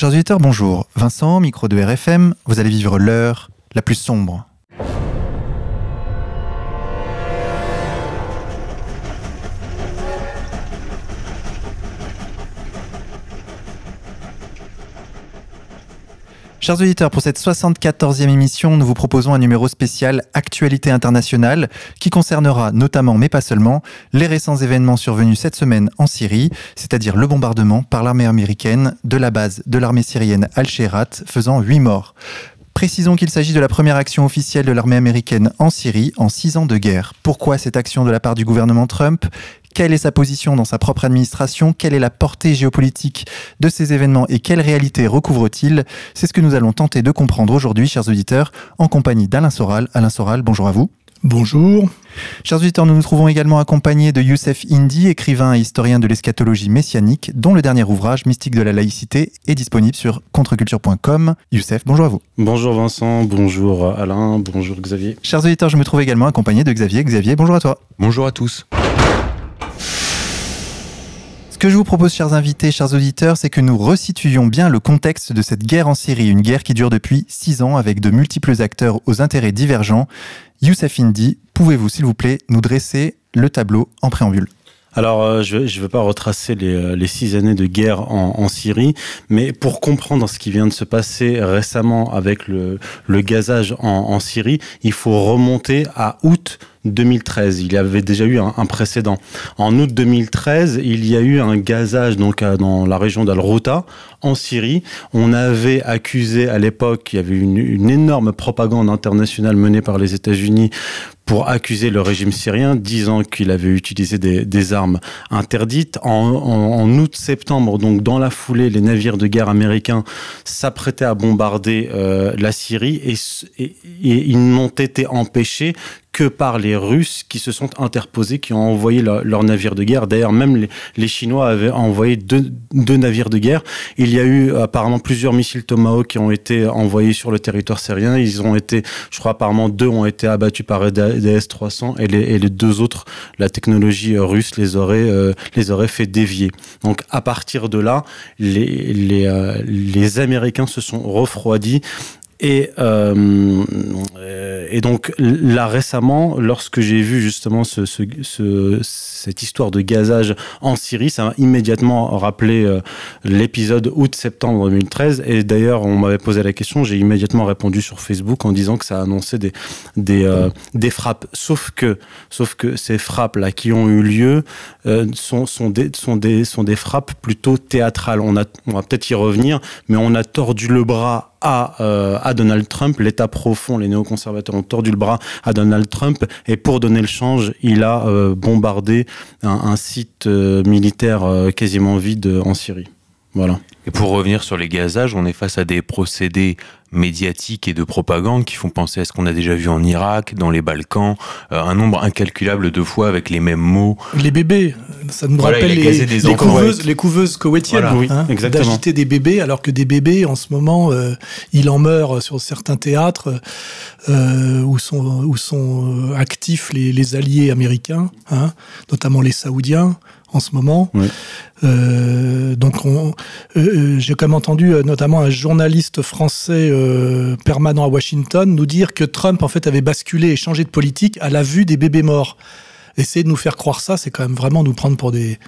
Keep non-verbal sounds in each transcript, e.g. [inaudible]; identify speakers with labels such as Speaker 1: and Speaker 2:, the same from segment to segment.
Speaker 1: Chers auditeurs, bonjour. Vincent, micro de RFM, vous allez vivre l'heure la plus sombre. Chers auditeurs, pour cette 74e émission, nous vous proposons un numéro spécial Actualité internationale qui concernera notamment, mais pas seulement, les récents événements survenus cette semaine en Syrie, c'est-à-dire le bombardement par l'armée américaine de la base de l'armée syrienne Al-Sherat, faisant 8 morts. Précisons qu'il s'agit de la première action officielle de l'armée américaine en Syrie en six ans de guerre. Pourquoi cette action de la part du gouvernement Trump quelle est sa position dans sa propre administration? Quelle est la portée géopolitique de ces événements et quelle réalité recouvre-t-il? C'est ce que nous allons tenter de comprendre aujourd'hui, chers auditeurs, en compagnie d'Alain Soral. Alain Soral, bonjour à vous.
Speaker 2: Bonjour.
Speaker 1: Chers auditeurs, nous nous trouvons également accompagnés de Youssef Indy, écrivain et historien de l'eschatologie messianique, dont le dernier ouvrage, Mystique de la laïcité, est disponible sur contreculture.com. Youssef, bonjour à vous.
Speaker 3: Bonjour Vincent, bonjour Alain, bonjour Xavier.
Speaker 1: Chers auditeurs, je me trouve également accompagné de Xavier. Xavier, bonjour à toi.
Speaker 4: Bonjour à tous.
Speaker 1: Ce que je vous propose, chers invités, chers auditeurs, c'est que nous resituions bien le contexte de cette guerre en Syrie, une guerre qui dure depuis six ans avec de multiples acteurs aux intérêts divergents. Youssef Indy, pouvez-vous, s'il vous plaît, nous dresser le tableau en préambule?
Speaker 3: Alors, euh, je ne veux pas retracer les, euh, les, six années de guerre en, Syrie, mais pour comprendre ce qui vient de se passer récemment avec le, gazage en, Syrie, il faut remonter à août 2013. Il y avait déjà eu un, précédent. En août 2013, il y a eu un gazage donc à, dans la région d'Al-Routa, en Syrie. On avait accusé à l'époque, il y avait une, une énorme propagande internationale menée par les États-Unis pour accuser le régime syrien, disant qu'il avait utilisé des, armes interdites. En, août-septembre, donc dans la foulée, les navires de guerre américains s'apprêtaient à bombarder euh, la Syrie et, et ils n'ont été empêchés que par les Russes qui se sont interposés, qui ont envoyé leurs leur navires de guerre. D'ailleurs, même les, Chinois avaient envoyé deux, navires de guerre. Il y a eu apparemment plusieurs missiles Tomahawk qui ont été envoyés sur le territoire syrien. Ils ont été, je crois, apparemment deux ont été abattus par des S-300 et les, et les, deux autres, la technologie russe les aurait, euh, les aurait fait dévier. Donc, à partir de là, les, les, euh, les Américains se sont refroidis et, euh, et donc là récemment, lorsque j'ai vu justement ce, ce, ce, cette histoire de gazage en Syrie, ça m'a immédiatement rappelé euh, l'épisode août-septembre 2013. Et d'ailleurs, on m'avait posé la question, j'ai immédiatement répondu sur Facebook en disant que ça annonçait des, des, euh, des frappes. Sauf que, sauf que ces frappes-là qui ont eu lieu euh, sont, sont, des, sont, des, sont des frappes plutôt théâtrales. On, a, on va peut-être y revenir, mais on a tordu le bras à, euh, à Donald Trump. L'État profond, les néoconservateurs ont tordu le bras à Donald Trump et pour donner le change, il a euh, bombardé un, site euh, militaire quasiment vide en Syrie. Voilà.
Speaker 4: Et pour revenir sur les gazages, on est face à des procédés médiatiques et de propagande qui font penser à ce qu'on a déjà vu en Irak, dans les Balkans, euh, un nombre incalculable de fois avec les mêmes mots.
Speaker 2: Les bébés, ça nous voilà, rappelle les, les, couveuses, les couveuses koweïtiennes, voilà,
Speaker 3: oui,
Speaker 2: hein, d'agiter des bébés, alors que des bébés, en ce moment, euh, il en meurt sur certains théâtres euh, où sont, où sont actifs les, les alliés américains, hein, notamment les Saoudiens en ce moment.
Speaker 3: Oui.
Speaker 2: Euh, donc, euh, euh, j'ai comme entendu euh, notamment un journaliste français permanent à Washington nous dire que Trump en fait avait basculé et changé de politique à la vue des bébés morts. Essayer de nous faire croire ça, c'est quand même vraiment nous prendre pour des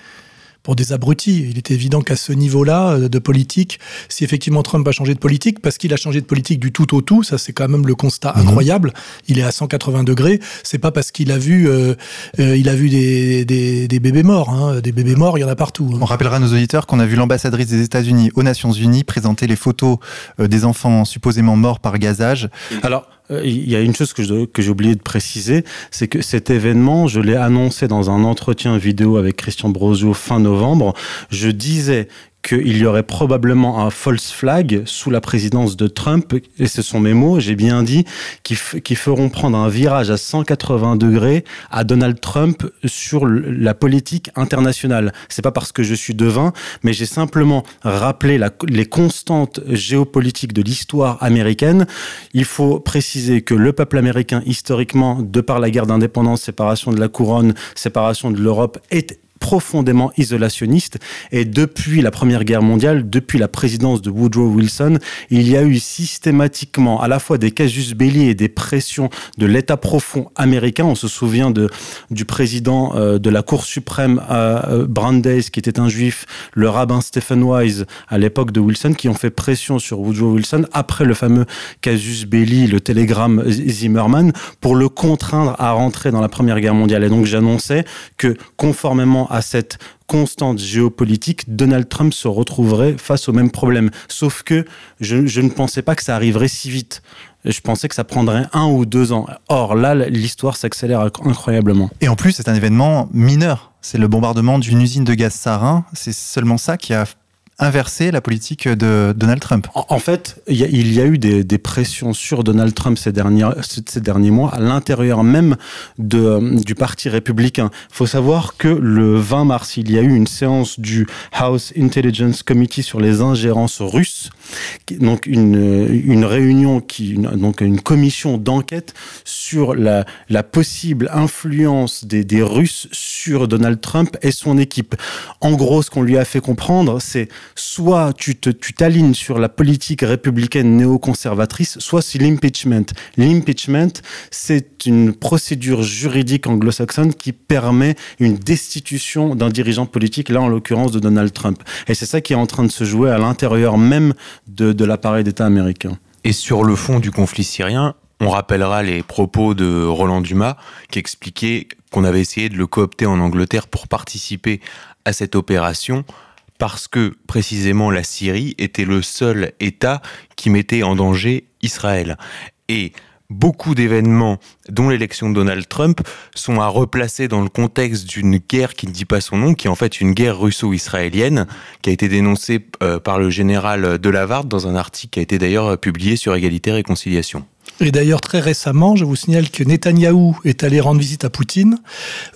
Speaker 2: pour des abrutis. Il est évident qu'à ce niveau-là euh, de politique, si effectivement Trump a changé de politique, parce qu'il a changé de politique du tout au tout, ça c'est quand même le constat mmh. incroyable. Il est à 180 degrés. C'est pas parce qu'il a vu, euh, euh, il a vu des, des, des bébés morts. Hein. Des bébés morts, il y en a partout. Hein.
Speaker 1: On rappellera à nos auditeurs qu'on a vu l'ambassadrice des États-Unis aux Nations Unies présenter les photos euh, des enfants supposément morts par gazage.
Speaker 3: Alors il y a une chose que j'ai que oublié de préciser, c'est que cet événement, je l'ai annoncé dans un entretien vidéo avec Christian Brozio fin novembre. Je disais qu'il y aurait probablement un false flag sous la présidence de Trump, et ce sont mes mots, j'ai bien dit, qui, qui feront prendre un virage à 180 degrés à Donald Trump sur la politique internationale. C'est pas parce que je suis devin, mais j'ai simplement rappelé les constantes géopolitiques de l'histoire américaine. Il faut préciser que le peuple américain, historiquement, de par la guerre d'indépendance, séparation de la couronne, séparation de l'Europe, est profondément isolationniste. Et depuis la Première Guerre mondiale, depuis la présidence de Woodrow Wilson, il y a eu systématiquement à la fois des casus belli et des pressions de l'État profond américain. On se souvient de, du président euh, de la Cour suprême euh, Brandeis, qui était un juif, le rabbin Stephen Wise à l'époque de Wilson, qui ont fait pression sur Woodrow Wilson après le fameux casus belli, le télégramme Zimmerman, pour le contraindre à rentrer dans la Première Guerre mondiale. Et donc j'annonçais que conformément à cette constante géopolitique, Donald Trump se retrouverait face au même problème. Sauf que je, ne pensais pas que ça arriverait si vite. Je pensais que ça prendrait un ou deux ans. Or, là, l'histoire s'accélère incroyablement.
Speaker 1: Et en plus, c'est un événement mineur. C'est le bombardement d'une usine de gaz sarin. C'est seulement ça qui a inverser la politique de Donald Trump.
Speaker 3: En, fait, il y, a eu des, pressions sur Donald Trump ces derniers, mois à l'intérieur même de, du Parti républicain. Il faut savoir que le 20 mars, il y a eu une séance du House Intelligence Committee sur les ingérences russes, donc une, une réunion, qui, donc une commission d'enquête sur la, la possible influence des, des Russes sur Donald Trump et son équipe. En gros, ce qu'on lui a fait comprendre, c'est soit tu t'alignes sur la politique républicaine néoconservatrice, soit c'est l'impeachment. L'impeachment, c'est une procédure juridique anglo-saxonne qui permet une destitution d'un dirigeant politique, là en l'occurrence de Donald Trump. Et c'est ça qui est en train de se jouer à l'intérieur même de, l'appareil d'État américain.
Speaker 4: Et sur le fond du conflit syrien, on rappellera les propos de Roland Dumas qui expliquait qu'on avait essayé de le coopter en Angleterre pour participer à cette opération parce que précisément la Syrie était le seul État qui mettait en danger Israël. Et beaucoup d'événements, dont l'élection de Donald Trump, sont à replacer dans le contexte d'une guerre qui ne dit pas son nom, qui est en fait une guerre russo-israélienne, qui a été dénoncée euh, par le général Delavarde dans un article qui a été d'ailleurs publié sur Égalité et Réconciliation.
Speaker 2: Et d'ailleurs, très récemment, je vous signale que Netanyahou est allé rendre visite à Poutine.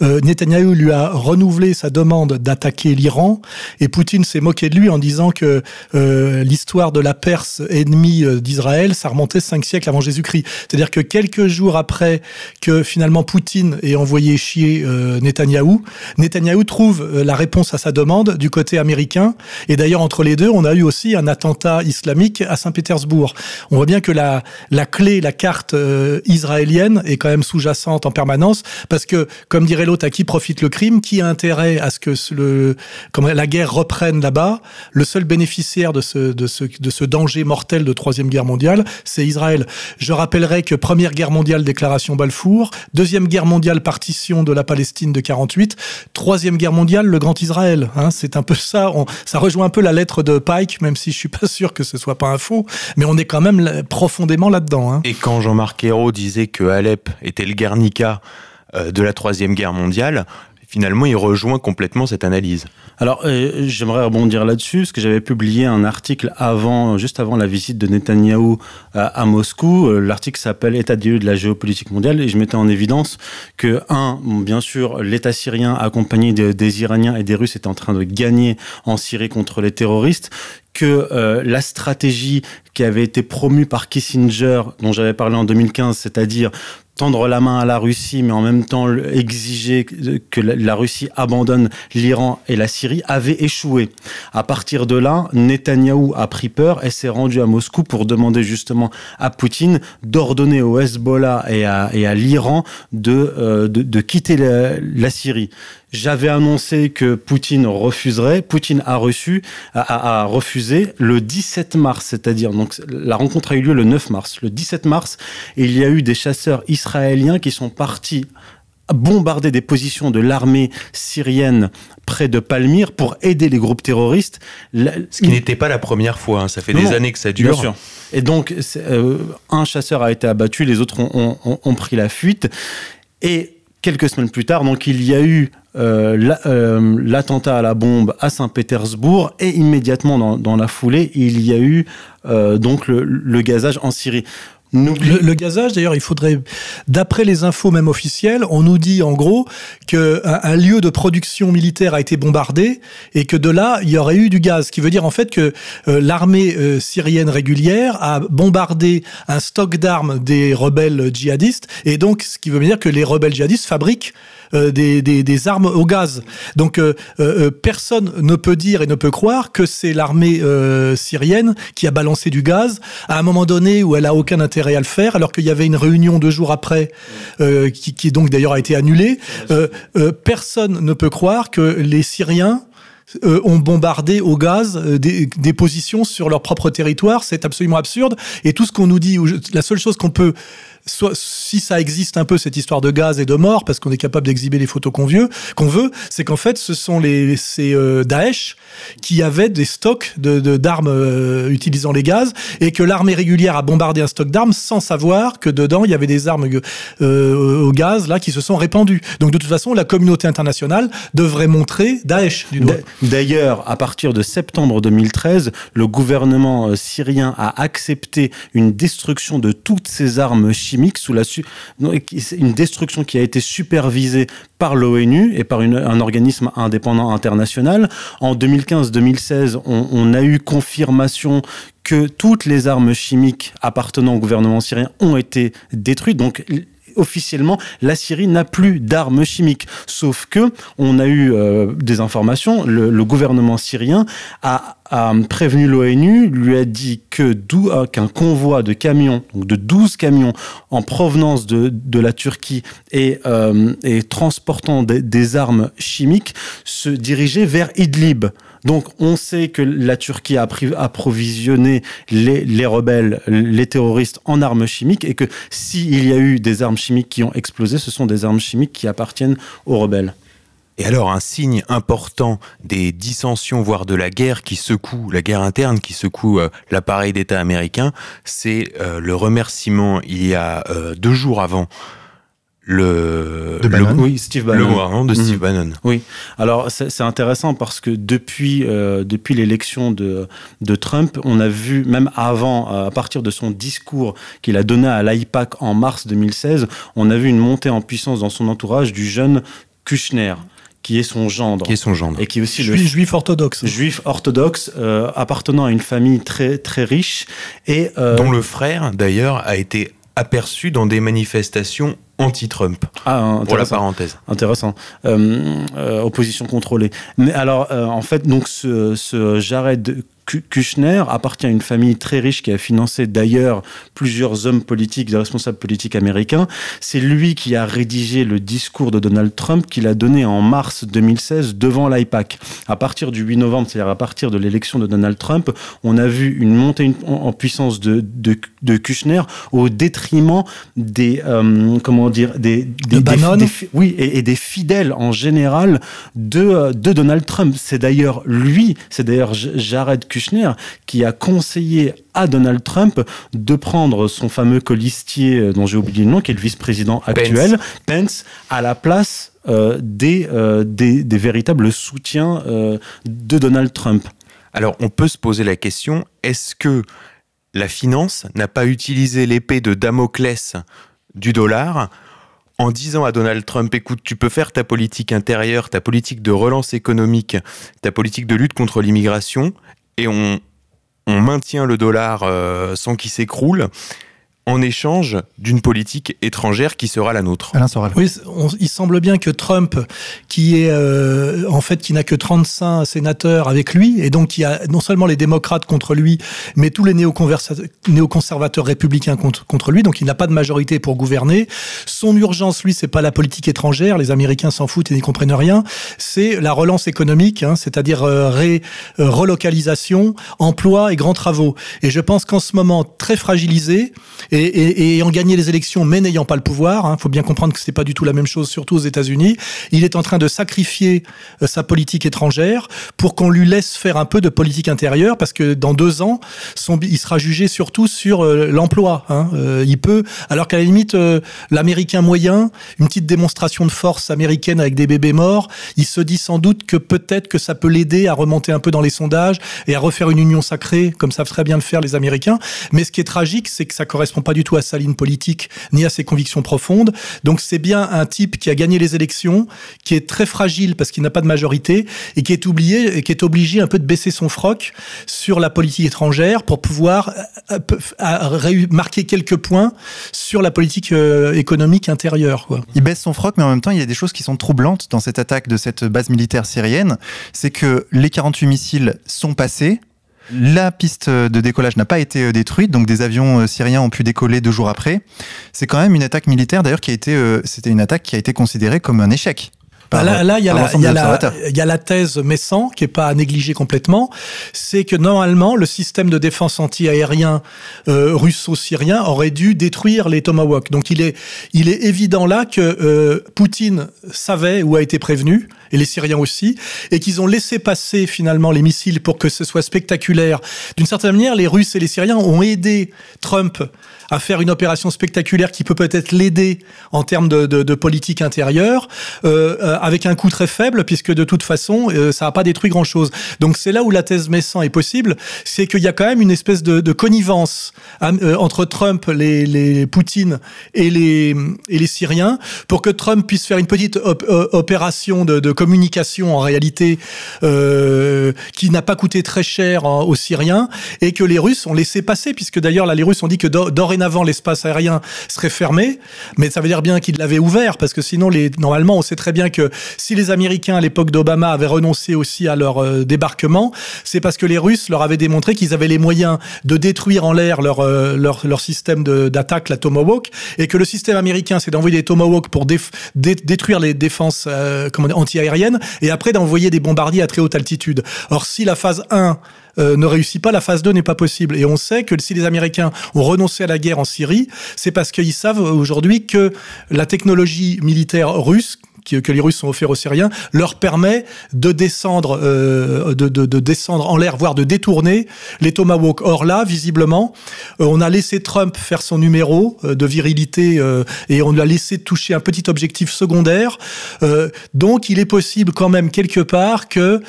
Speaker 2: Euh, Netanyahou lui a renouvelé sa demande d'attaquer l'Iran. Et Poutine s'est moqué de lui en disant que euh, l'histoire de la Perse ennemie euh, d'Israël, ça remontait cinq siècles avant Jésus-Christ. C'est-à-dire que quelques jours après que finalement Poutine ait envoyé chier euh, Netanyahou, Netanyahou trouve euh, la réponse à sa demande du côté américain. Et d'ailleurs, entre les deux, on a eu aussi un attentat islamique à Saint-Pétersbourg. On voit bien que la, la clé, la carte euh, israélienne est quand même sous-jacente en permanence, parce que, comme dirait l'autre, à qui profite le crime? Qui a intérêt à ce que le, comme la guerre reprenne là-bas? Le seul bénéficiaire de ce, de, ce, de ce danger mortel de Troisième Guerre mondiale, c'est Israël. Je rappellerai que Première Guerre mondiale, déclaration Balfour, Deuxième Guerre mondiale, partition de la Palestine de 48, Troisième Guerre mondiale, le Grand Israël. Hein, c'est un peu ça, ça rejoint un peu la lettre de Pike, même si je suis pas sûr que ce soit pas un faux, mais on est quand même profondément là-dedans. Hein
Speaker 4: quand Jean-Marc Ayrault disait que Alep était le Guernica euh, de la Troisième Guerre mondiale, finalement, il rejoint complètement cette analyse.
Speaker 3: Alors, euh, j'aimerais rebondir là-dessus, parce que j'avais publié un article avant, juste avant la visite de Netanyahou à, Moscou. Euh, l'article s'appelle État des lieux de la géopolitique mondiale, et je mettais en évidence que, un, bien sûr, l'État syrien, accompagné des Iraniens et des Russes, est en train de gagner en Syrie contre les terroristes, que euh, la stratégie qui avait été promue par Kissinger, dont j'avais parlé en 2015, c'est-à-dire tendre la main à la Russie, mais en même temps exiger que la Russie abandonne l'Iran et la Syrie, avait échoué. À partir de là, Netanyahou a pris peur et s'est rendu à Moscou pour demander justement à Poutine d'ordonner au Hezbollah et à, l'Iran de, euh, de, quitter la Syrie. J'avais annoncé que Poutine refuserait. Poutine a reçu, a, a, refusé le 17 mars, c'est-à-dire donc la rencontre a eu lieu le 9 mars. Le 17 mars, il y a eu des chasseurs israéliens qui sont partis bombarder des positions de l'armée syrienne près de Palmyre pour aider les groupes terroristes.
Speaker 4: Ce qui n'était pas la première fois, hein. ça fait des années que ça dure. Bien sûr.
Speaker 3: Et donc, euh, un chasseur a été abattu, les autres ont, ont, ont, pris la fuite. Et quelques semaines plus tard, donc il y a eu euh, euh, l'attentat à la bombe à Saint-Pétersbourg et immédiatement dans, la foulée, il y a eu euh, donc le, gazage en Syrie.
Speaker 2: Le, gazage, d'ailleurs, il faudrait, d'après les infos même officielles, on nous dit en gros que un, lieu de production militaire a été bombardé et que de là il y aurait eu du gaz, ce qui veut dire en fait que l'armée syrienne régulière a bombardé un stock d'armes des rebelles djihadistes et donc ce qui veut dire que les rebelles djihadistes fabriquent des, des, armes au gaz. Donc personne ne peut dire et ne peut croire que c'est l'armée syrienne qui a balancé du gaz à un moment donné où elle a aucun intérêt à le faire, alors qu'il y avait une réunion deux jours après qui, donc d'ailleurs a été annulée. personne ne peut croire que les Syriens euh, ont bombardé au gaz euh, des, des, positions sur leur propre territoire. C'est absolument absurde. Et tout ce qu'on nous dit, la seule chose qu'on peut si ça existe un peu cette histoire de gaz et de mort, parce qu'on est capable d'exhiber les photos qu'on veut, qu'on veut, c'est qu'en fait, ce sont les ces euh, Daesh qui avaient des stocks de d'armes euh, utilisant les gaz et que l'armée régulière a bombardé un stock d'armes sans savoir que dedans il y avait des armes euh, au gaz là qui se sont répandues. Donc de toute façon, la communauté internationale devrait montrer Daesh du doigt.
Speaker 3: D'ailleurs, à partir de septembre 2013, le gouvernement syrien a accepté une destruction de toutes ces armes chimiques sous la une destruction qui a été supervisée par l'ONU et par un organisme indépendant international. En 2015-2016, on, on a eu confirmation que toutes les armes chimiques appartenant au gouvernement syrien ont été détruites. Donc officiellement, la Syrie n'a plus d'armes chimiques. Sauf que on a eu euh, des informations. Le, gouvernement syrien a, prévenu l'ONU, lui a dit que euh, qu'un convoi de camions, donc de 12 camions en provenance de, la Turquie et, euh, transportant des armes chimiques, se dirigeait vers Idlib. Donc on sait que la Turquie a approvisionné les, les, rebelles, les terroristes en armes chimiques et que s'il y a eu des armes chimiques qui ont explosé, ce sont des armes chimiques qui appartiennent aux rebelles.
Speaker 4: Et alors, un signe important des dissensions, voire de la guerre qui secoue, la guerre interne qui secoue euh, l'appareil d'État américain, c'est euh, le remerciement il y a euh, deux jours avant le,
Speaker 3: de oui, Steve Bannon.
Speaker 4: de Steve mhm. Bannon.
Speaker 3: Oui. Alors c'est intéressant parce que depuis euh, depuis l'élection de de Trump, on a vu même avant à partir de son discours qu'il a donné à l'AIPAC en mars 2016, on a vu une montée en puissance dans son entourage du jeune Kushner qui est son gendre.
Speaker 4: Qui est son gendre.
Speaker 3: Et qui est aussi
Speaker 2: juif, le juif orthodoxe.
Speaker 3: Juif orthodoxe, euh, appartenant à une famille très très riche et
Speaker 4: euh, dont le frère d'ailleurs a été aperçu dans des manifestations anti-Trump.
Speaker 3: Ah,
Speaker 4: pour la parenthèse.
Speaker 3: Intéressant. Euh, euh, opposition contrôlée. Mais alors, euh, en fait, donc ce, ce Jared Kushner appartient à une famille très riche qui a financé d'ailleurs plusieurs hommes politiques, des responsables politiques américains. C'est lui qui a rédigé le discours de Donald Trump qu'il a donné en mars 2016 devant l'IPAC. À partir du 8 novembre, c'est-à-dire à partir de l'élection de Donald Trump, on a vu une montée en puissance de, de, de Kushner au détriment des euh, comment dire des,
Speaker 2: des,
Speaker 3: oui et, et, des fidèles en général de, de Donald Trump. C'est d'ailleurs lui, c'est d'ailleurs Jared Kushner qui a conseillé à Donald Trump de prendre son fameux colistier, euh, dont j'ai oublié le nom, qui est le vice-président actuel, Pence. à la place euh, euh, des, des, véritables soutiens de Donald Trump.
Speaker 4: Alors on peut se poser la question, est-ce que la finance n'a pas utilisé l'épée de Damoclès du dollar en disant à Donald Trump, écoute, tu peux faire ta politique intérieure, ta politique de relance économique, ta politique de lutte contre l'immigration, et on, on maintient le dollar euh, sans qu'il s'écroule en échange d'une politique étrangère qui sera la nôtre.
Speaker 2: Alain Soral. Oui, il semble bien que Trump, qui est euh, en fait qui n'a que 35 sénateurs avec lui, et donc qui a non seulement les démocrates contre lui, mais tous les néoconservateurs républicains contre, contre lui, donc il n'a pas de majorité pour gouverner. Son urgence, lui, c'est pas la politique étrangère, les Américains s'en foutent et n'y comprennent rien, c'est la relance économique, hein, c'est-à-dire euh, ré, euh, relocalisation, emploi et grands travaux. Et je pense qu'en ce moment, très fragilisé, et, ayant gagné les élections, mais n'ayant pas le pouvoir. Il hein, faut bien comprendre que c'est pas du tout la même chose, surtout aux États-Unis. Il est en train de sacrifier euh, sa politique étrangère pour qu'on lui laisse faire un peu de politique intérieure, parce que dans deux ans, il sera jugé surtout sur euh, l'emploi. Hein. Euh, il peut, alors qu'à la limite, l'Américain moyen, une petite démonstration de force américaine avec des bébés morts, il se dit sans doute que peut-être que ça peut l'aider à remonter un peu dans les sondages et à refaire une union sacrée, comme savent très bien le faire les Américains. Mais ce qui est tragique, c'est que ça correspond pas du tout à sa ligne politique ni à ses convictions profondes. Donc c'est bien un type qui a gagné les élections, qui est très fragile parce qu'il n'a pas de majorité et qui est oublié qui est obligé un peu de baisser son froc sur la politique étrangère pour pouvoir euh, marquer quelques points sur la politique euh, économique intérieure. Quoi.
Speaker 1: Il baisse son froc, mais en même temps, il y a des choses qui sont troublantes dans cette attaque de cette base militaire syrienne. C'est que les 48 missiles sont passés, la piste de décollage n'a pas été euh, détruite, donc des avions euh, syriens ont pu décoller deux jours après. C'est quand même une attaque militaire d'ailleurs qui a été, euh, c'était une attaque qui a été considérée comme un échec.
Speaker 2: Bah là, il y, a la thèse Messan qui est pas à négliger complètement, c'est que normalement le système de défense anti-aérien russo-syrien aurait dû détruire les Tomahawks. Donc il est, il est évident là que Poutine savait ou a été prévenu et les Syriens aussi, et qu'ils ont laissé passer finalement les missiles pour que ce soit spectaculaire. D'une certaine manière, les Russes et les Syriens ont aidé Trump à faire une opération spectaculaire qui peut peut-être l'aider en termes de, politique intérieure, euh, euh avec un coût très faible, puisque de toute façon, euh, ça n'a pas détruit grand-chose. Donc c'est là où la thèse Messan est possible, c'est qu'il y a quand même une espèce de, de connivence euh, entre Trump, les, les Poutine et les, et les Syriens, pour que Trump puisse faire une petite opération de, de communication en réalité euh, qui n'a pas coûté très cher aux Syriens et que les Russes ont laissé passer, puisque d'ailleurs là les Russes ont dit que dorénavant l'espace aérien serait fermé, mais ça veut dire bien qu'ils l'avaient ouvert, parce que sinon les, normalement on sait très bien que si les Américains à l'époque d'Obama avaient renoncé aussi à leur euh, débarquement, c'est parce que les Russes leur avaient démontré qu'ils avaient les moyens de détruire en l'air leur, euh, leur, leur système d'attaque, la Tomahawk, et que le système américain c'est d'envoyer des Tomahawk pour détruire les défenses euh, anti et après d'envoyer des bombardiers à très haute altitude. Or, si la phase 1 euh, ne réussit pas, la phase 2 n'est pas possible. Et on sait que si les Américains ont renoncé à la guerre en Syrie, c'est parce qu'ils savent aujourd'hui que la technologie militaire russe que les Russes ont offert aux Syriens leur permet de descendre, euh, de, de, de, descendre en l'air, voire de détourner les Tomahawks. Or là, visiblement, euh, on a laissé Trump faire son numéro euh, de virilité et on lui a laissé toucher un petit objectif secondaire. donc, il est possible quand même quelque part que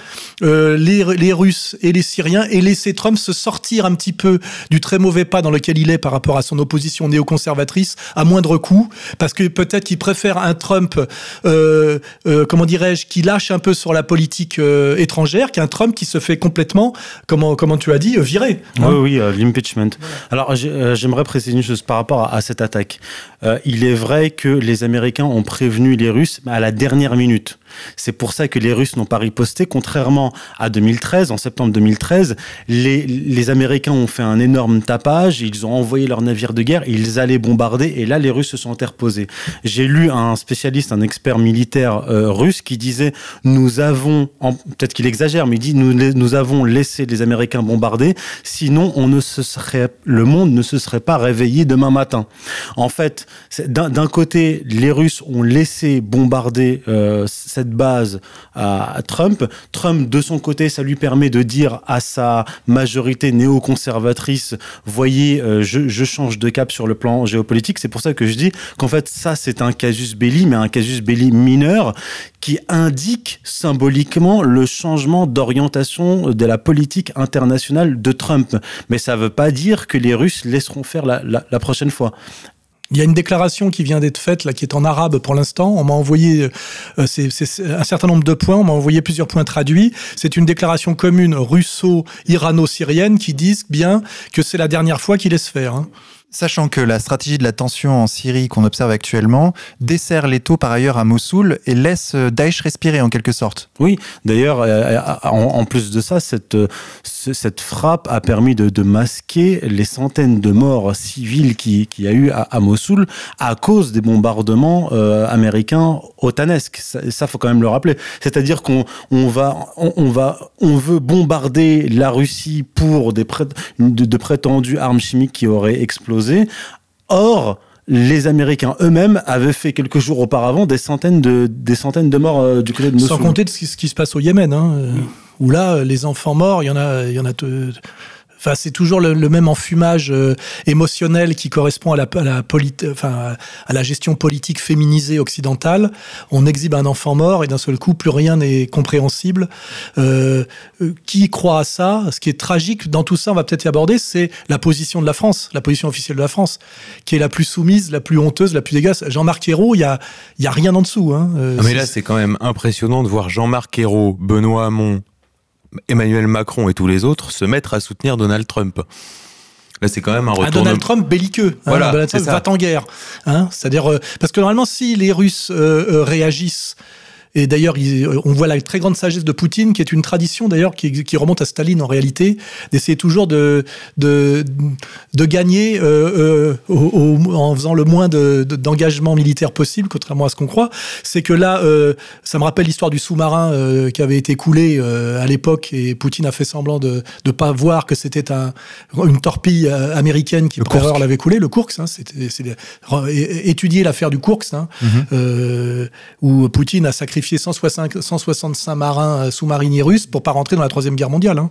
Speaker 2: les, Russes et les Syriens aient laissé Trump se sortir un petit peu du très mauvais pas dans lequel il est par rapport à son opposition néoconservatrice à moindre coût, parce que peut-être qu'il préfère un Trump euh, euh, comment dirais-je, qui lâche un peu sur la politique euh, étrangère, qu'un Trump qui se fait complètement, comment, comment tu as dit, virer.
Speaker 3: Hein. Oui, oui, l'impeachment. Alors, j'aimerais préciser une chose par rapport à, cette attaque. il est vrai que les Américains ont prévenu les Russes à la dernière minute. C'est pour ça que les Russes n'ont pas riposté, contrairement à 2013, en septembre 2013, les, Américains ont fait un énorme tapage, ils ont envoyé leurs navires de guerre, ils allaient bombarder, et là les Russes se sont interposés. J'ai lu un spécialiste, un expert militaire euh, russe qui disait nous avons, peut-être qu'il exagère, mais il dit nous, avons laissé les Américains bombarder, sinon on ne se serait, le monde ne se serait pas réveillé demain matin. En fait, d'un côté, les Russes ont laissé bombarder euh, cette base à, Trump. Trump, de son côté, ça lui permet de dire à sa majorité néoconservatrice, voyez, euh, je, change de cap sur le plan géopolitique. C'est pour ça que je dis qu'en fait, ça, c'est un casus belli, mais un casus belli mineur qui indique symboliquement le changement d'orientation de la politique internationale de Trump. Mais ça ne veut pas dire que les Russes laisseront faire la prochaine fois.
Speaker 2: Il y a une déclaration qui vient d'être faite, là, qui est en arabe pour l'instant. On m'a envoyé euh, un certain nombre de points. On m'a envoyé plusieurs points traduits. C'est une déclaration commune russo-irano-syrienne qui dit bien que c'est la dernière fois qu'il laisse faire. Hein.
Speaker 1: Sachant que la stratégie de la tension en Syrie qu'on observe actuellement dessert les taux par ailleurs à Mossoul et laisse Daesh respirer en quelque sorte.
Speaker 3: Oui, d'ailleurs, euh, en, plus de ça, cette, frappe a permis de, masquer les centaines de morts civils qu'il qui y a eu à, Mossoul à cause des bombardements euh, américains otanesques. Ça, ça, faut quand même le rappeler. C'est-à-dire qu'on on va, on, va, on veut bombarder la Russie pour des de prétendues armes chimiques qui auraient explosé Or, les Américains eux-mêmes avaient fait quelques jours auparavant des centaines de, des centaines de morts euh, du côté de Mossoul.
Speaker 2: Sans compter de ce qui, ce qui se passe au Yémen, hein, euh, où là, les enfants morts, il y en a, il y en a Enfin, c'est toujours le, même enfumage euh, émotionnel qui correspond à la, à la, enfin, à la gestion politique féminisée occidentale. On exhibe un enfant mort et d'un seul coup, plus rien n'est compréhensible. Euh, euh, qui croit à ça? Ce qui est tragique dans tout ça, on va peut-être y aborder, c'est la position de la France, la position officielle de la France, qui est la plus soumise, la plus honteuse, la plus dégueulasse. Jean-Marc Ayrault, il y a, y a rien en dessous. Hein.
Speaker 4: Ah, mais là, c'est quand même impressionnant de voir Jean-Marc Ayrault, Benoît Hamon, Emmanuel Macron et tous les autres se mettre à soutenir Donald Trump. Là, c'est quand même un retour.
Speaker 2: Donald Trump belliqueux. Hein, voilà, Donald Trump va en guerre. Hein, C'est-à-dire, euh, parce que normalement, si les Russes euh, euh, réagissent et d'ailleurs, on voit la très grande sagesse de Poutine, qui est une tradition d'ailleurs qui, remonte à Staline en réalité, d'essayer toujours de, de, de gagner euh, euh, en faisant le moins d'engagement militaire possible, contrairement à ce qu'on croit. C'est que là, euh, ça me rappelle l'histoire du sous-marin qui avait été coulé à l'époque et Poutine a fait semblant de ne pas voir que c'était un, une torpille américaine qui, par erreur, l'avait coulé, le Kursk. Hein, étudier l'affaire du Kursk, hein, mm-hmm. où Poutine a sacrifié 165 marins euh, sous-mariniers russes pour pas rentrer dans la troisième guerre mondiale. Hein.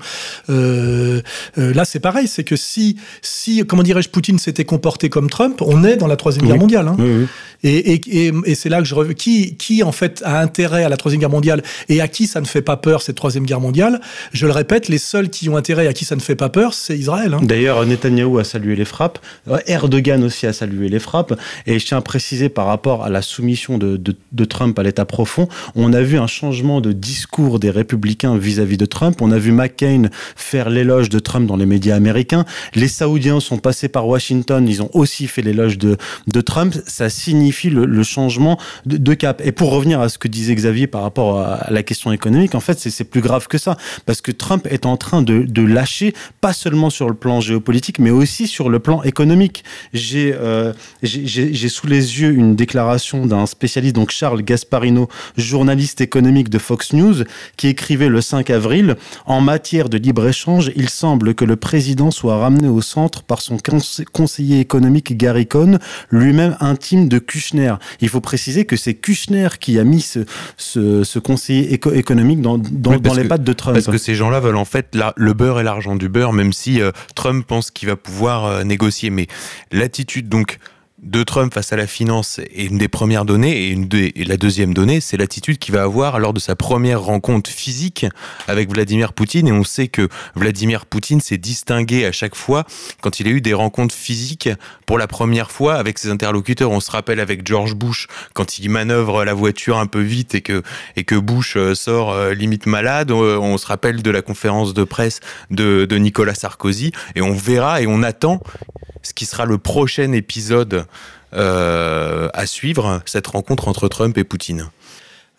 Speaker 2: Euh, euh, là, c'est pareil, c'est que si, si, comment dirais-je, Poutine s'était comporté comme Trump, on est dans la troisième guerre mondiale. Hein. Et, et, et, c'est là que je reviens. Qui, qui, en fait, a intérêt à la troisième guerre mondiale et à qui ça ne fait pas peur, cette troisième guerre mondiale? Je le répète, les seuls qui ont intérêt à qui ça ne fait pas peur, c'est Israël. Hein.
Speaker 3: D'ailleurs, Netanyahou a salué les frappes. Erdogan aussi a salué les frappes. Et je tiens à préciser par rapport à la soumission de, de, de Trump à l'État profond, on a vu un changement de discours des républicains vis-à-vis de Trump. On a vu McCain faire l'éloge de Trump dans les médias américains. Les Saoudiens sont passés par Washington, ils ont aussi fait l'éloge de, de Trump. Ça signifie le, changement de, cap. Et pour revenir à ce que disait Xavier par rapport à la question économique, en fait, c'est plus grave que ça. Parce que Trump est en train de, de lâcher, pas seulement sur le plan géopolitique, mais aussi sur le plan économique. J'ai euh, sous les yeux une déclaration d'un spécialiste, donc Charles Gasparino, journaliste économique de Fox News, qui écrivait le 5 avril En matière de libre-échange, il semble que le président soit ramené au centre par son conseiller économique Gary Cohn, lui-même intime de Kushner. Il faut préciser que c'est Kushner qui a mis ce, ce, conseiller économique dans, dans, les pattes de Trump.
Speaker 4: Parce que ces gens-là veulent en fait la, le beurre et l'argent du beurre, même si euh, Trump pense qu'il va pouvoir euh, négocier. Mais l'attitude, donc, de Trump face à la finance est une des premières données et, une la deuxième donnée, c'est l'attitude qu'il va avoir lors de sa première rencontre physique avec Vladimir Poutine. Et on sait que Vladimir Poutine s'est distingué à chaque fois quand il a eu des rencontres physiques pour la première fois avec ses interlocuteurs. On se rappelle avec George Bush quand il manœuvre la voiture un peu vite et que, et que Bush euh, sort euh, limite malade. Euh, on se rappelle de la conférence de presse de, Nicolas Sarkozy et on verra et on attend ce qui sera le prochain épisode à suivre, cette rencontre entre Trump et Poutine.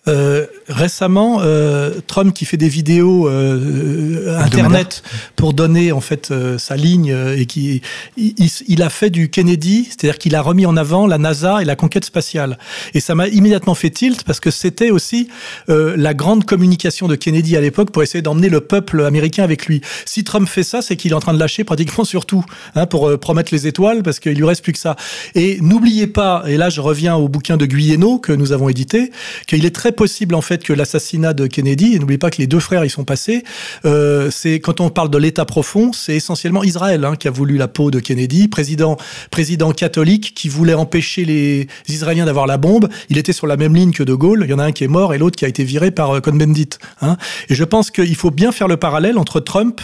Speaker 2: Euh, récemment, euh, Trump qui fait des vidéos euh, internet pour donner en fait sa ligne et qui il, a fait du Kennedy, c'est-à-dire qu'il a remis en avant la NASA et la conquête spatiale. Et ça m'a immédiatement fait tilt parce que c'était aussi la grande communication de Kennedy à l'époque pour essayer d'emmener le peuple américain avec lui. Si Trump fait ça, c'est qu'il est en train de lâcher pratiquement sur tout hein, pour promettre les étoiles parce qu'il lui reste plus que ça. Et n'oubliez pas, et là je reviens au bouquin de Guyeno que nous avons édité, qu'il est très possible en fait que l'assassinat de Kennedy, et n'oubliez pas que les deux frères y sont passés, euh, c'est quand on parle de l'État profond, c'est essentiellement Israël hein, qui a voulu la peau de Kennedy, président, président catholique qui voulait empêcher les Israéliens d'avoir la bombe. Il était sur la même ligne que De Gaulle. Il y en a un qui est mort et l'autre qui a été viré par euh, Cohn-Bendit. Hein. Et je pense qu'il faut bien faire le parallèle entre Trump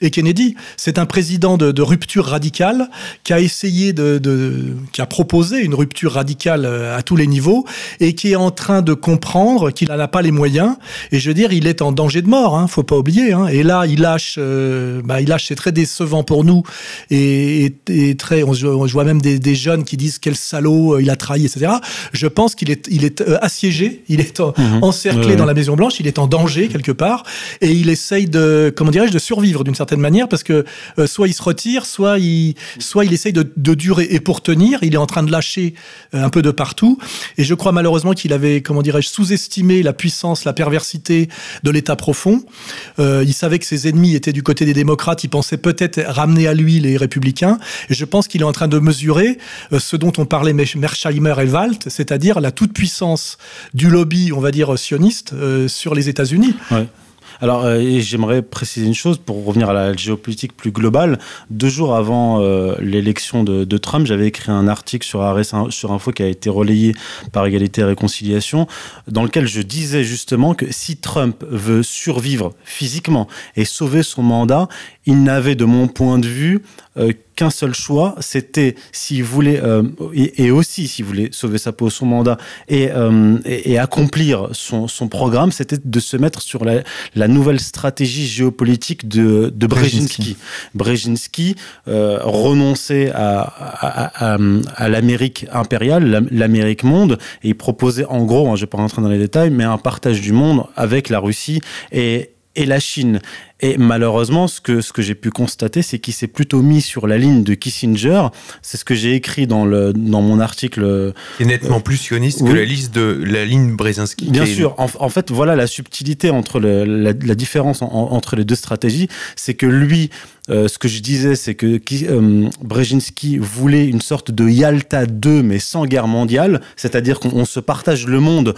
Speaker 2: et Kennedy. C'est un président de, rupture radicale qui a essayé de, qui a proposé une rupture radicale euh, à tous les niveaux et qui est en train de comprendre qu'il n'en a pas les moyens. Et je veux dire, il est en danger de mort. Hein, faut pas oublier. Hein. Et là, il lâche, euh, bah, il lâche. C'est très décevant pour nous et, très. On, je vois même des, jeunes qui disent quel salaud, euh, il a trahi, etc. Je pense qu'il est, il est assiégé, il est mhm. encerclé dans la Maison Blanche, il est en danger quelque part et il essaye de, comment dirais-je, de survivre d'une certaine manière parce que euh, soit il se retire, soit il, soit il essaye de, durer. Et pour tenir, il est en train de lâcher euh, un peu de partout. Et je crois malheureusement qu'il avait, comment dirais-je, sous-estimé la puissance, la perversité de l'État profond. Euh, il savait que ses ennemis étaient du côté des démocrates. Il pensait peut-être ramener à lui les républicains. Et je pense qu'il est en train de mesurer ce dont on parlait Mersheimer et Walt, c'est-à-dire la toute-puissance du lobby, on va dire, sioniste sur les États-Unis.
Speaker 3: Alors, euh, j'aimerais préciser une chose pour revenir à la géopolitique plus globale. Deux jours avant euh, l'élection de, Trump, j'avais écrit un article sur Arrêt sur Info qui a été relayé par Égalité et Réconciliation, dans lequel je disais justement que si Trump veut survivre physiquement et sauver son mandat, il n'avait, de mon point de vue, euh, qu'un seul choix, c'était s'il voulait, euh, et, aussi s'il voulait sauver sa peau, son mandat, et, euh, et, accomplir son, son programme, c'était de se mettre sur la, la, nouvelle stratégie géopolitique de, de Brzezinski. Brzezinski renonçait à, à, à, à l'Amérique impériale, l'Amérique monde, et il proposait en gros, hein, je ne vais pas rentrer dans les détails, mais un partage du monde avec la Russie et, et la Chine. Et malheureusement, ce que, ce que j'ai pu constater, c'est qu'il s'est plutôt mis sur la ligne de Kissinger. C'est ce que j'ai écrit dans, le, dans mon article.
Speaker 4: C'est nettement plus sioniste que la, liste de, la ligne Brzezinski.
Speaker 3: Bien sûr. En, fait, voilà la subtilité entre le, la, différence entre les deux stratégies. C'est que lui, euh, ce que je disais, c'est que euh, Brzezinski voulait une sorte de Yalta 2, mais sans guerre mondiale. C'est-à-dire qu'on se partage le monde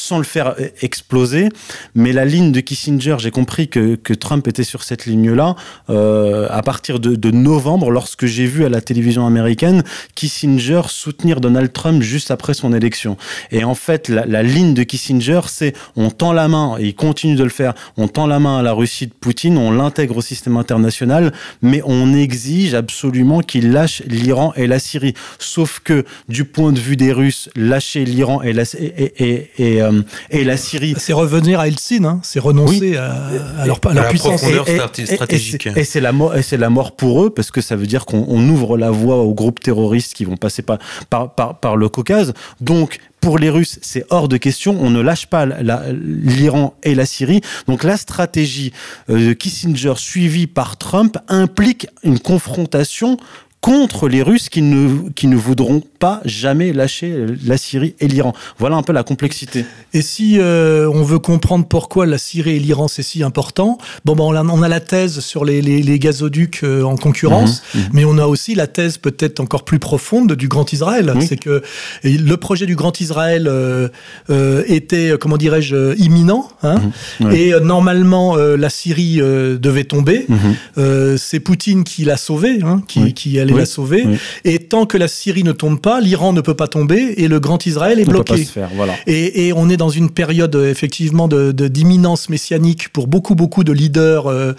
Speaker 3: sans le faire euh, exploser. Mais la ligne de Kissinger, j'ai compris que, Trump était sur cette ligne-là euh, à partir de, novembre, lorsque j'ai vu à la télévision américaine Kissinger soutenir Donald Trump juste après son élection. Et en fait, la, ligne de Kissinger, c'est on tend la main, et il continue de le faire, on tend la main à la Russie de Poutine, on l'intègre au système international, mais on exige absolument qu'il lâche l'Iran et la Syrie. Sauf que du point de vue des Russes, lâcher l'Iran et, la, et, et, et euh, et la Syrie.
Speaker 2: C'est revenir à Eltsine, hein. c'est renoncer à, leur, puissance
Speaker 4: stratégique.
Speaker 3: Et, c'est la mort, et c'est la mort pour eux parce que ça veut dire qu'on ouvre la voie aux groupes terroristes qui vont passer par, par, par, le Caucase. Donc pour les Russes, c'est hors de question. On ne lâche pas l'Iran et la Syrie. Donc la stratégie euh, de Kissinger suivie par Trump implique une confrontation contre les Russes qui ne, qui ne voudront pas jamais lâcher la Syrie et l'Iran. Voilà un peu la complexité.
Speaker 2: Et si euh, on veut comprendre pourquoi la Syrie et l'Iran c'est si important, bon, ben on, a, on a la thèse sur les, les, les gazoducs euh, en concurrence, mhm, mhm. mais on a aussi la thèse peut-être encore plus profonde du Grand Israël. C'est que le projet du Grand Israël euh, était, comment dirais-je, imminent, hein, mhm, et normalement la Syrie devait tomber. c'est Poutine qui l'a sauvé, hein, qui, qui allait la sauver. Et tant que la Syrie ne tombe pas, l'Iran ne peut pas tomber et le Grand Israël est bloqué.
Speaker 3: voilà.
Speaker 2: et, et, on est dans une période effectivement de d'imminence messianique pour beaucoup beaucoup de leaders, euh,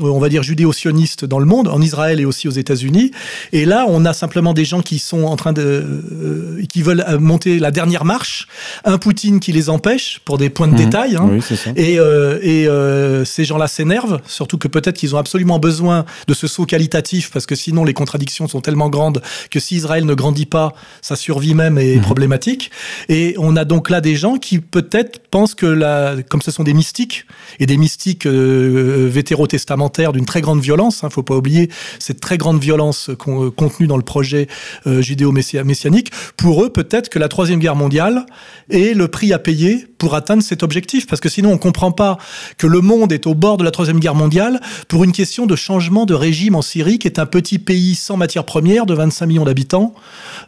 Speaker 2: on va dire judéo-sionistes dans le monde, en Israël et aussi aux États-Unis. Et là, on a simplement des gens qui sont en train de, euh, qui veulent monter la dernière marche, un Poutine qui les empêche pour des points de mmh. détail. Hein.
Speaker 3: Oui.
Speaker 2: Et, euh, et euh, ces gens-là s'énervent, surtout que peut-être qu'ils ont absolument besoin de ce saut qualitatif parce que sinon les contradictions sont tellement grandes que si Israël ne grandit pas, sa survie même est mmh. problématique. Et on a donc là des gens qui peut-être pensent que, la, comme ce sont des mystiques, et des mystiques euh, vétérotestamentaires d'une très grande violence, il hein, faut pas oublier cette très grande violence contenue dans le projet euh, judéo-messianique, pour eux peut-être que la Troisième Guerre mondiale est le prix à payer pour atteindre cet objectif, parce que sinon on comprend pas que le monde est au bord de la Troisième Guerre mondiale pour une question de changement de régime en Syrie, qui est un petit pays sans matières premières de 25 millions d'habitants.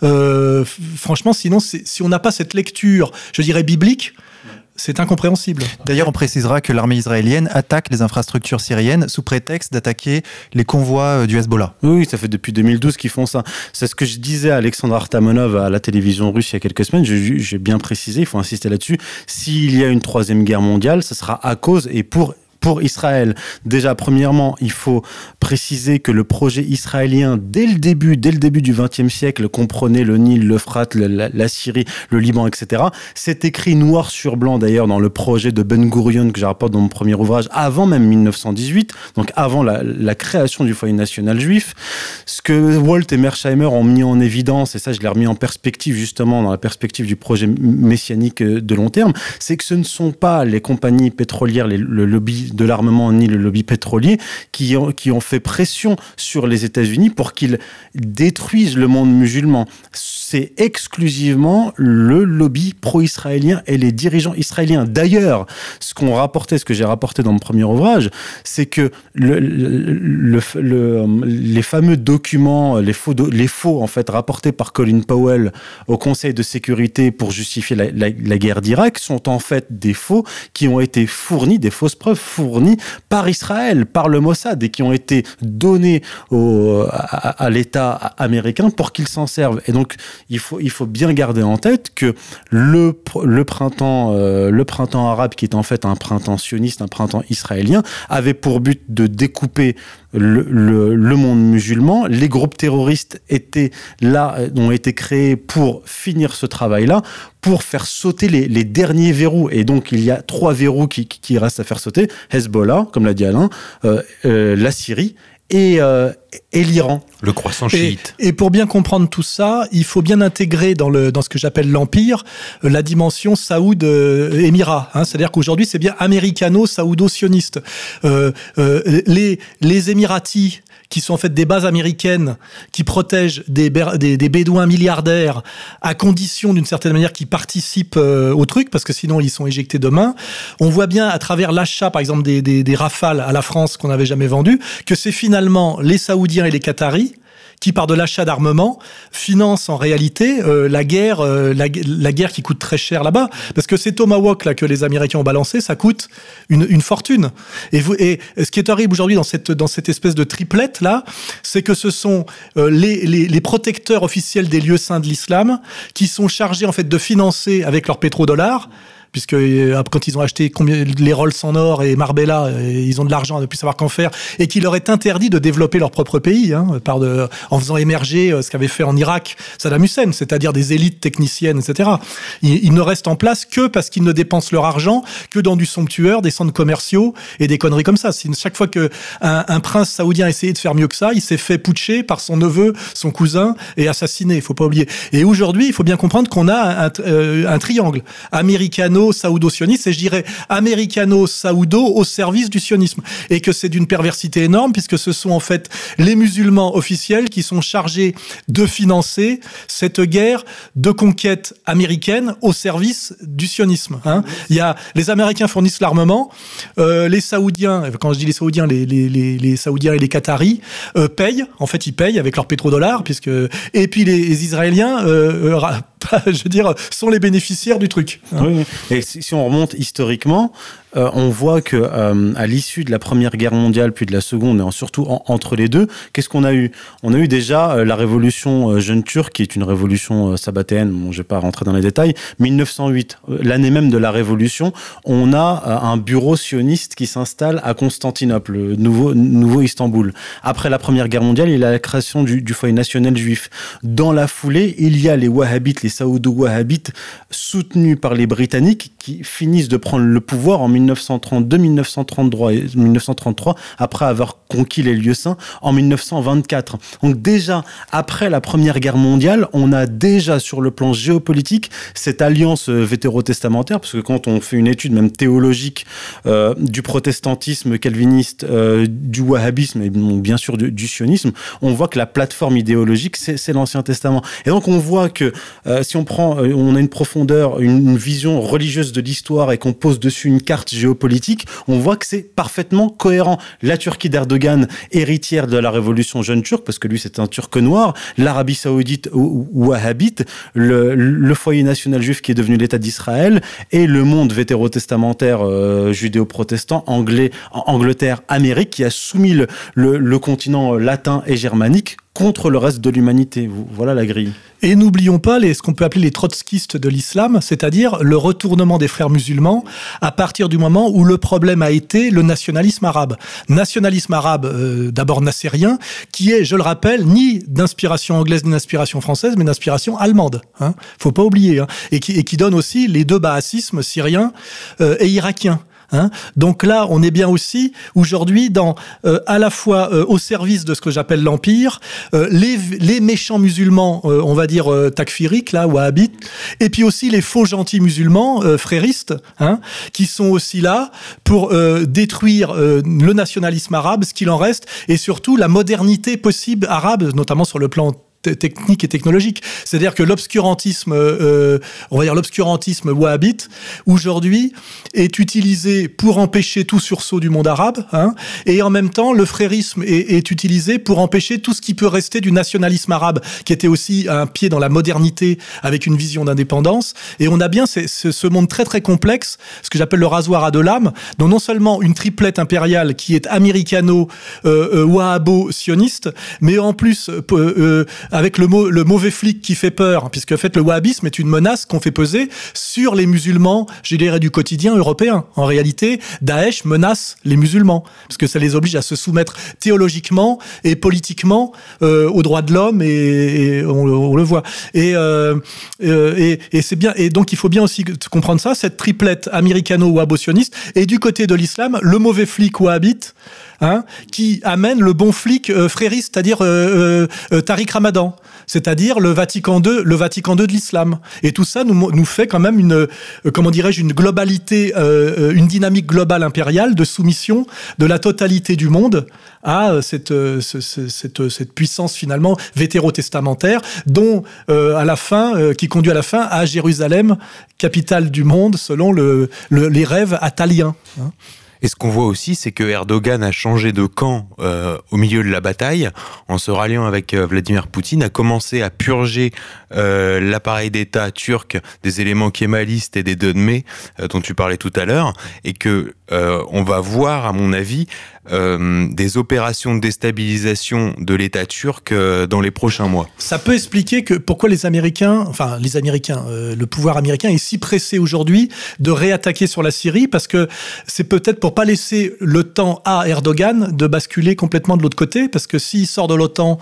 Speaker 2: Euh, franchement, sinon, si on n'a pas cette lecture, je dirais biblique, c'est incompréhensible.
Speaker 1: D'ailleurs, on précisera que l'armée israélienne attaque les infrastructures syriennes sous prétexte d'attaquer les convois euh, du Hezbollah.
Speaker 3: Oui, ça fait depuis 2012 qu'ils font ça. C'est ce que je disais à Alexandre Artamonov à la télévision russe il y a quelques semaines. J'ai bien précisé, il faut insister là-dessus. S'il y a une troisième guerre mondiale, ce sera à cause et pour pour Israël. Déjà, premièrement, il faut préciser que le projet israélien, dès le début, dès le début du XXe siècle, comprenait le Nil, l'Euphrate, la, la, Syrie, le Liban, etc. C'est écrit noir sur blanc d'ailleurs dans le projet de Ben Gurion que je rapporte dans mon premier ouvrage, avant même 1918, donc avant la, création du foyer national juif. Ce que Walt et Mersheimer ont mis en évidence, et ça je l'ai remis en perspective justement dans la perspective du projet messianique de long terme, c'est que ce ne sont pas les compagnies pétrolières, le lobby de l'armement ni le lobby pétrolier qui ont fait pression sur les États-Unis pour qu'ils détruisent le monde musulman. C'est exclusivement le lobby pro-israélien et les dirigeants israéliens. D'ailleurs, ce qu'on rapportait, ce que j'ai rapporté dans mon premier ouvrage, c'est que le, le, le, les fameux documents, les faux, les faux en fait rapportés par Colin Powell au Conseil de sécurité pour justifier la, la, guerre d'Irak sont en fait des faux qui ont été fournis, des fausses preuves fournies par Israël, par le Mossad, et qui ont été donnés au, à, l'État américain pour qu'il s'en serve. Et donc, il faut, il faut bien garder en tête que le, le, printemps, euh, le printemps arabe, qui est en fait un printemps sioniste, un printemps israélien, avait pour but de découper le, monde musulman. Les groupes terroristes étaient là, euh, ont été créés pour finir ce travail-là, pour faire sauter les, derniers verrous. Et donc, il y a trois verrous qui, qui restent à faire sauter. Hezbollah, comme l'a dit Alain, euh, euh, la Syrie et, euh, et l'Iran.
Speaker 4: Le croissant chiite.
Speaker 2: Et, pour bien comprendre tout ça, il faut bien intégrer dans, le, dans ce que j'appelle l'Empire la dimension Saoud-Émirat. Hein, C'est-à-dire qu'aujourd'hui, c'est bien américano-saoudo-sioniste. Euh, les, les Émiratis qui sont en fait des bases américaines qui protègent des, des, bédouins milliardaires à condition d'une certaine manière qu'ils participent euh, au truc parce que sinon ils sont éjectés demain. On voit bien à travers l'achat par exemple des, des rafales à la France qu'on n'avait jamais vendues que c'est finalement les Saoudiens et les Qataris qui, par de l'achat d'armement, finance en réalité euh, la guerre, euh, la, guerre qui coûte très cher là-bas. Parce que ces Tomahawk là que les Américains ont balancé, ça coûte une, une fortune. Et, ce qui est horrible aujourd'hui dans cette, dans cette espèce de triplette là, c'est que ce sont euh, les, protecteurs officiels des lieux saints de l'islam qui sont chargés en fait de financer avec leurs pétrodollars puisque euh, quand ils ont acheté les Rolls en or et Marbella, euh, ils ont de l'argent à ne plus savoir qu'en faire, et qu'il leur est interdit de développer leur propre pays, hein, en faisant émerger euh, ce qu'avait fait en Irak Saddam Hussein, c'est-à-dire des élites techniciennes, etc. Ils, ne restent en place que parce qu'ils ne dépensent leur argent que dans du somptueur, des centres commerciaux et des conneries comme ça. Chaque fois que un, prince saoudien a essayé de faire mieux que ça, il s'est fait putcher par son neveu, son cousin et assassiné. Il faut pas oublier. Et aujourd'hui, il faut bien comprendre qu'on a un triangle américano saoudo-sioniste, et je dirais américano-saoudo au service du sionisme. Et que c'est d'une perversité énorme, puisque ce sont en fait les musulmans officiels qui sont chargés de financer cette guerre de conquête américaine au service du sionisme. Hein. Il y a, les Américains fournissent l'armement, euh, les Saoudiens, quand je dis les Saoudiens, les, Saoudiens et les Qataris euh, payent, en fait ils payent avec leurs pétrodollars, puisque, et puis les, Israéliens euh je veux dire, sont les bénéficiaires du truc.
Speaker 3: Et si on remonte historiquement, euh, on voit que euh, à l'issue de la Première Guerre mondiale, puis de la Seconde, et surtout entre les deux, qu'est-ce qu'on a eu? On a eu déjà euh, la révolution jeune turque, qui est une révolution sabbatéenne. Je vais pas rentrer dans les détails. 1908, l'année même de la révolution, on a un bureau sioniste qui s'installe à Constantinople, le nouveau Istanbul. Après la Première Guerre mondiale, il y a la création du, foyer national juif. Dans la foulée, il y a les Wahhabites, les Saoudo-Wahhabites, soutenus par les Britanniques, qui finissent de prendre le pouvoir en 1932, 1933 et 1933, après avoir conquis les lieux saints en 1924. Donc déjà, après la Première Guerre mondiale, on a déjà sur le plan géopolitique cette alliance euh, vétérotestamentaire, parce que quand on fait une étude même théologique euh, du protestantisme calviniste, euh, du wahhabisme et bien sûr du, sionisme, on voit que la plateforme idéologique, c'est l'Ancien Testament. Et donc on voit que si on prend, on a une profondeur, une vision religieuse de l'histoire et qu'on pose dessus une carte géopolitique, on voit que c'est parfaitement cohérent. La Turquie d'Erdogan, héritière de la révolution jeune turque, parce que lui c'est un turc noir, l'Arabie saoudite ou wahhabite, le, foyer national juif qui est devenu l'État d'Israël, et le monde vétérotestamentaire euh, judéo-protestant, anglais, Angleterre, Amérique, qui a soumis le continent latin et germanique contre le reste de l'humanité. Voilà la grille.
Speaker 2: Et n'oublions pas les, ce qu'on peut appeler les trotskistes de l'islam, c'est-à-dire le retournement des frères musulmans à partir du moment où le problème a été le nationalisme arabe. Nationalisme arabe, euh, d'abord nassérien, qui est, je le rappelle, ni d'inspiration anglaise ni d'inspiration française, mais d'inspiration allemande. Hein. Faut pas oublier. Hein. Et, qui, donne aussi les deux baasismes syriens euh, et irakiens. Hein. Donc là, on est bien aussi aujourd'hui dans euh, à la fois euh, au service de ce que j'appelle l'empire, euh, les, les, méchants musulmans, on va dire takfiriques là, wahhabites, et puis aussi les faux gentils musulmans fréristes, hein, qui sont aussi là pour détruire le nationalisme arabe, ce qu'il en reste, et surtout la modernité possible arabe, notamment sur le plan techniques et technologiques. C'est-à-dire que l'obscurantisme, euh, on va dire l'obscurantisme wahhabite, aujourd'hui, est utilisé pour empêcher tout sursaut du monde arabe, hein, et en même temps, le frérisme est, utilisé pour empêcher tout ce qui peut rester du nationalisme arabe, qui était aussi un pied dans la modernité avec une vision d'indépendance. Et on a bien ce, monde très très complexe, ce que j'appelle le rasoir à deux lames, dont non seulement une triplette impériale qui est américano-wahhabo-sioniste, euh, mais en plus euh, euh, avec le, mot, le mauvais flic qui fait peur, puisque en fait le wahhabisme est une menace qu'on fait peser sur les musulmans, je dirais du quotidien européen. En réalité, Daesh menace les musulmans, parce que ça les oblige à se soumettre théologiquement et politiquement euh, aux droits de l'homme, et, et on, on, le voit. Et, euh, et, et c'est bien. Et donc il faut bien aussi comprendre ça, cette triplette américano-wahhabitionniste, et du côté de l'islam, le mauvais flic wahhabite hein, qui amène le bon flic euh, frériste, c'est-à-dire euh, euh, Tariq Ramadan, c'est-à-dire le Vatican II, le Vatican II de l'islam. Et tout ça nous, fait quand même une, euh, comment dirais-je, une globalité, euh, une dynamique globale impériale de soumission de la totalité du monde à cette, puissance finalement vétérotestamentaire, dont euh, à la fin, qui conduit à la fin à Jérusalem, capitale du monde, selon le, le, les rêves ataliens. Hein.
Speaker 4: Et ce qu'on voit aussi, c'est que Erdogan a changé de camp euh, au milieu de la bataille, en se ralliant avec euh, Vladimir Poutine, a commencé à purger euh, l'appareil d'État turc des éléments kémalistes et des Dönme, euh, dont tu parlais tout à l'heure, et que on va voir, à mon avis, euh, des opérations de déstabilisation de l'État turc dans les prochains mois.
Speaker 2: Ça peut expliquer que pourquoi les Américains, enfin les Américains, le pouvoir américain est si pressé aujourd'hui de réattaquer sur la Syrie, parce que c'est peut-être pour pas laisser le temps à Erdogan de basculer complètement de l'autre côté, parce que s'il sort de l'OTAN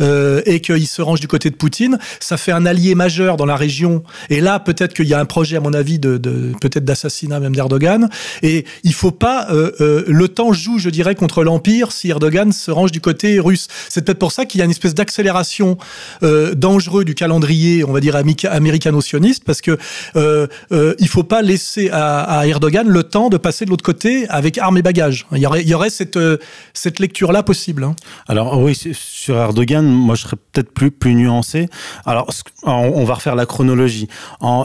Speaker 2: euh, et qu'il se range du côté de Poutine, ça fait un allié majeur dans la région. Et là, peut-être qu'il y a un projet, à mon avis, de, peut-être d'assassinat même d'Erdogan. Et il faut pas. Euh, euh, le temps joue, je dirais, contre l'empire si Erdogan se range du côté russe. C'est peut-être pour ça qu'il y a une espèce d'accélération dangereux du calendrier, on va dire américano-sioniste, parce que il faut pas laisser à, Erdogan le temps de passer de l'autre côté avec armes et bagages. Il y aurait, cette cette lecture là possible. Hein.
Speaker 3: Alors oui, sur Erdogan moi je serais peut-être plus, plus nuancé. Alors, on va refaire la chronologie.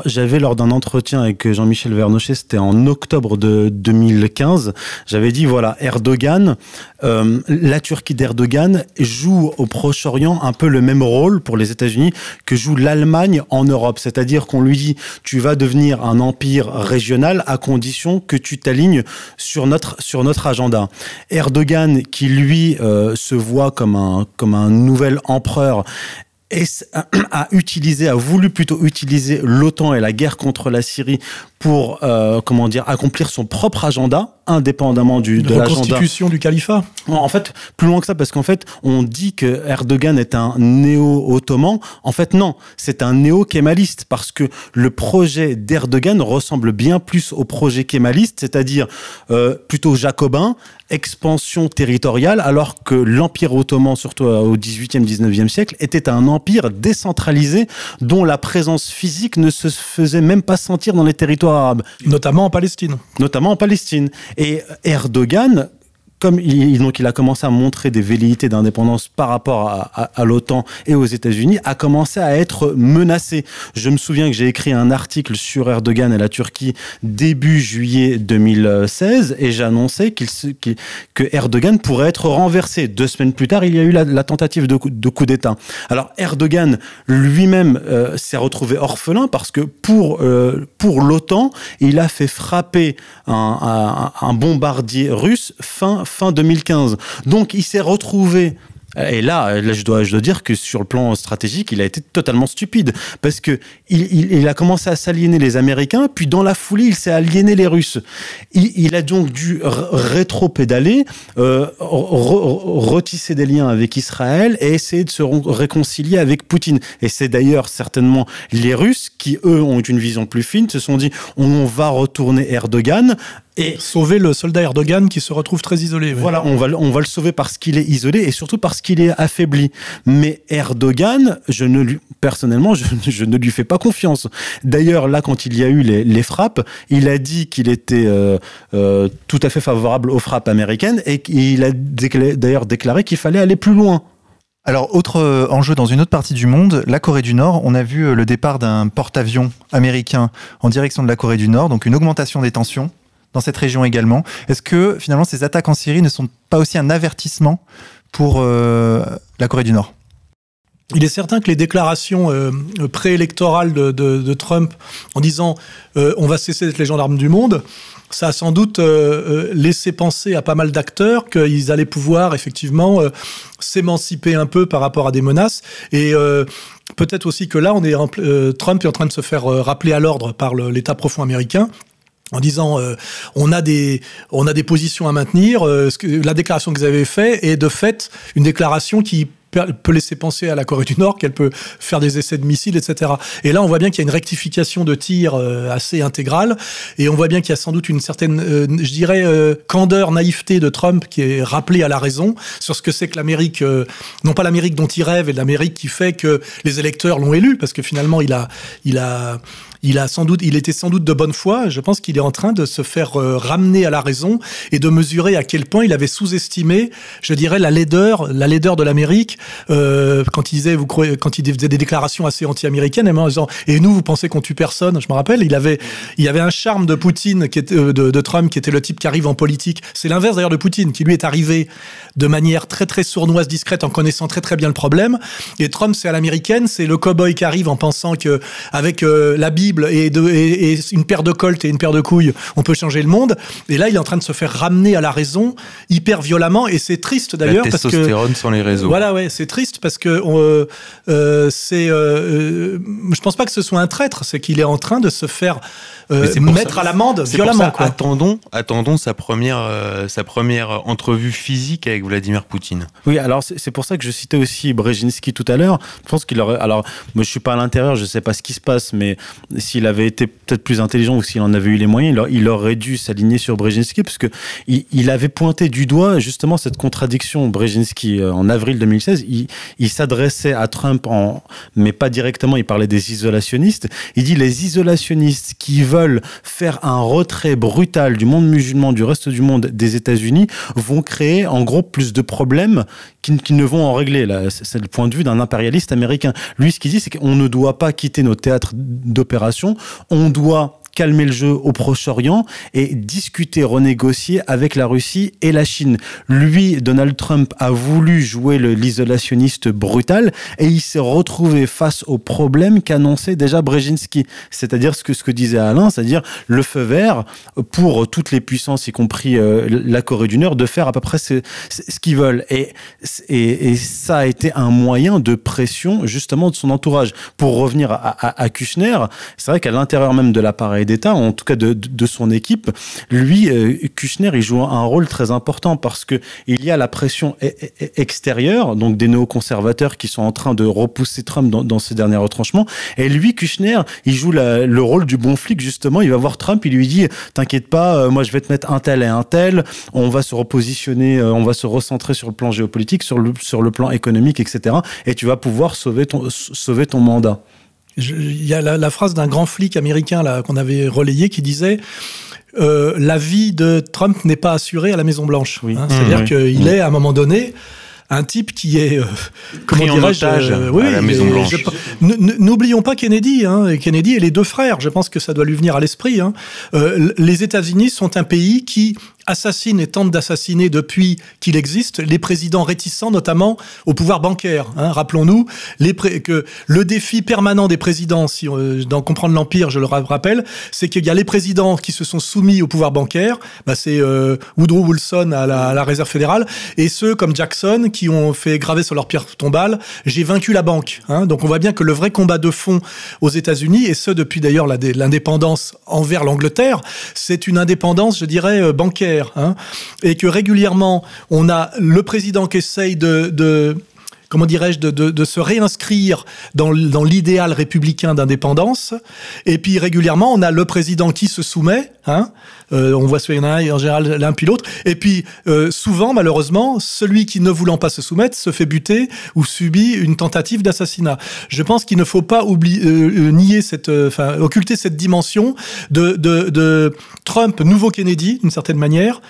Speaker 3: J'avais lors d'un entretien avec Jean-Michel Vernochet, c'était en octobre de 2015, j'avais dit voilà, Erdogan, euh, la Turquie d'Erdogan joue au Proche-Orient un peu le même rôle pour les États-Unis que joue l'Allemagne en Europe. C'est-à-dire qu'on lui dit tu vas devenir un empire régional à condition que tu t'alignes sur notre, sur notre agenda. Erdogan, qui lui euh, se voit comme un, comme un nouvel empereur [clears throat] a utilisé, a voulu plutôt utiliser l'OTAN et la guerre contre la Syrie pour euh, comment dire accomplir son propre agenda indépendamment du
Speaker 2: de constitution du califat?
Speaker 3: En fait, plus loin que ça parce qu'en fait, on dit que Erdogan est un néo-ottoman. En fait, non, c'est un néo-kémaliste parce que le projet d'Erdogan ressemble bien plus au projet kémaliste, c'est-à-dire euh, plutôt jacobin, expansion territoriale, alors que l'Empire ottoman, surtout au 18e, 19e siècle, était un empire décentralisé dont la présence physique ne se faisait même pas sentir dans les territoires arabes.
Speaker 2: Notamment en Palestine.
Speaker 3: Notamment en Palestine. Et Erdogan comme il, a commencé à montrer des velléités d'indépendance par rapport à, l'OTAN et aux États-Unis, a commencé à être menacé. Je me souviens que j'ai écrit un article sur Erdogan et la Turquie début juillet 2016 et j'annonçais qu'il qu que Erdogan pourrait être renversé. Deux semaines plus tard, il y a eu la, tentative de coup, d'État. Alors Erdogan lui-même euh, s'est retrouvé orphelin parce que pour euh, pour l'OTAN, il a fait frapper un bombardier russe fin fin 2015. Donc il s'est retrouvé et là, là je, dois, je dois dire que sur le plan stratégique, il a été totalement stupide parce que il, il, a commencé à s'aliéner les Américains, puis dans la foulée, il s'est aliéné les Russes. Il, il a donc dû rétro-pédaler, euh, retisser des liens avec Israël et essayer de se réconcilier avec Poutine. Et c'est d'ailleurs certainement les Russes qui, eux, ont une vision plus fine, se sont dit on va retourner Erdogan
Speaker 2: et sauver le soldat Erdogan qui se retrouve très isolé.
Speaker 3: Oui. Voilà, on va, on va le sauver parce qu'il est isolé et surtout parce qu'il est affaibli. Mais Erdogan, je ne lui, personnellement, je, [laughs] je ne lui fais pas confiance. D'ailleurs, là, quand il y a eu les, les frappes, il a dit qu'il était euh, euh, tout à fait favorable aux frappes américaines et il a d'ailleurs déclaré qu'il fallait aller plus loin.
Speaker 1: Alors, autre enjeu dans une autre partie du monde, la Corée du Nord, on a vu le départ d'un porte-avions américain en direction de la Corée du Nord, donc une augmentation des tensions dans cette région également. Est-ce que finalement ces attaques en Syrie ne sont pas aussi un avertissement pour la Corée du Nord?
Speaker 2: Il est certain que les déclarations euh, préélectorales de, Trump en disant euh, on va cesser d'être les gendarmes du monde, ça a sans doute euh, laissé penser à pas mal d'acteurs qu'ils allaient pouvoir effectivement s'émanciper un peu par rapport à des menaces. Et peut-être aussi que là, on est Trump est en train de se faire rappeler à l'ordre par l'État profond américain en disant on a des on a des positions à maintenir. que, la déclaration que vous avez faite est de fait une déclaration qui peut laisser penser à la Corée du Nord qu'elle peut faire des essais de missiles, etc. Et là, on voit bien qu'il y a une rectification de tir euh, assez intégrale, et on voit bien qu'il y a sans doute une certaine, euh, je dirais, euh, candeur, naïveté de Trump qui est rappelée à la raison sur ce que c'est que l'Amérique, non pas l'Amérique dont il rêve, et l'Amérique qui fait que les électeurs l'ont élu, parce que finalement, il a, il a sans doute, il était sans doute de bonne foi. Je pense qu'il est en train de se faire ramener à la raison et de mesurer à quel point il avait sous-estimé, je dirais, la laideur, la laideur de l'Amérique euh, quand il disait, vous croyez, quand il faisait des déclarations assez anti-américaines, en disant et nous vous pensez qu'on tue personne? Je me rappelle, il avait, il y avait un charme de Poutine euh, de, Trump qui était le type qui arrive en politique. C'est l'inverse d'ailleurs de Poutine qui lui est arrivé de manière très très sournoise, discrète, en connaissant très très bien le problème. Et Trump c'est à l'américaine, c'est le cowboy qui arrive en pensant que avec euh, la Bible et, de, et, une paire de colts et une paire de couilles, on peut changer le monde. Et là, il est en train de se faire ramener à la raison hyper violemment et c'est triste d'ailleurs parce que
Speaker 4: testostérone sans les réseaux.
Speaker 2: Voilà, ouais, c'est triste parce que euh, euh, c'est. Euh, je pense pas que ce soit un traître, c'est qu'il est en train de se faire mettre à l'amende violemment.
Speaker 4: Attendons, attendons sa première, sa première entrevue physique avec Vladimir Poutine.
Speaker 3: Oui, alors c'est pour ça que je citais aussi Brzezinski tout à l'heure. Je pense qu'il aurait. Alors, moi, je suis pas à l'intérieur, je sais pas ce qui se passe, mais s'il avait été peut-être plus intelligent ou s'il en avait eu les moyens, il, aurait dû s'aligner sur Brzezinski parce que il, avait pointé du doigt justement cette contradiction. Brzezinski en avril 2016, il, s'adressait à Trump, mais pas directement, il parlait des isolationnistes. Il dit les isolationnistes qui veulent faire un retrait brutal du monde musulman, du reste du monde, des États-Unis, vont créer en gros plus de problèmes qu'ils ne vont en régler. C'est le point de vue d'un impérialiste américain. Lui, ce qu'il dit, c'est qu'on ne doit pas quitter nos théâtres on doit calmer le jeu au Proche-Orient et discuter, renégocier avec la Russie et la Chine. Lui, Donald Trump, a voulu jouer l'isolationniste brutal et il s'est retrouvé face au problème qu'annonçait déjà Brzezinski. C'est-à-dire ce que, disait Alain, c'est-à-dire le feu vert pour toutes les puissances, y compris euh, la Corée du Nord, de faire à peu près ce, qu'ils veulent. Et, ça a été un moyen de pression justement de son entourage. Pour revenir à Kushner, c'est vrai qu'à l'intérieur même de l'appareil d'État, en tout cas de, son équipe, lui, euh, Kushner, il joue un rôle très important parce que il y a la pression e, e, e, extérieure, donc des néoconservateurs qui sont en train de repousser Trump dans, ces derniers retranchements. Et lui, Kushner, il joue le rôle du bon flic, justement. Il va voir Trump, il lui dit, t'inquiète pas, euh, moi je vais te mettre un tel et un tel, on va se repositionner, euh, on va se recentrer sur le plan géopolitique, sur le, sur le plan économique, etc. Et tu vas pouvoir sauver ton, sauver ton mandat.
Speaker 2: Il y a la, phrase d'un grand flic américain là qu'on avait relayé qui disait euh, la vie de Trump n'est pas assurée à la Maison Blanche. Oui. Hein. C'est-à-dire qu'il mmh. est à un moment donné un type qui est euh,
Speaker 4: comment dirais-je euh, oui, à la Maison Blanche.
Speaker 2: N'oublions pas Kennedy, hein, Kennedy et les deux frères. Je pense que ça doit lui venir à l'esprit. Hein. Euh, les États-Unis sont un pays qui assassine et tente d'assassiner depuis qu'il existe les présidents réticents, notamment au pouvoir bancaire. Hein. Rappelons-nous que le défi permanent des présidents, si on, dans comprendre l'empire, je le rappelle, c'est qu'il y a les présidents qui se sont soumis au pouvoir bancaire. Bah, c'est euh, Woodrow Wilson à la, Réserve fédérale et ceux comme Jackson qui ont fait graver sur leur pierre tombale j'ai vaincu la banque. Hein. Donc on voit bien que le vrai combat de fond aux États-Unis et ce depuis d'ailleurs l'indépendance envers l'Angleterre, c'est une indépendance, je dirais, euh, Hein, et que régulièrement, on a le président qui essaye de, comment dirais-je, de, se réinscrire dans, dans l'idéal républicain d'indépendance. Et puis régulièrement, on a le président qui se soumet, hein, euh, on voit soit en général l'un puis l'autre. Et puis euh, souvent, malheureusement, celui qui ne voulant pas se soumettre se fait buter ou subit une tentative d'assassinat. Je pense qu'il ne faut pas oublier, euh, nier cette, enfin occulter cette dimension de, Trump, nouveau Kennedy, d'une certaine manière,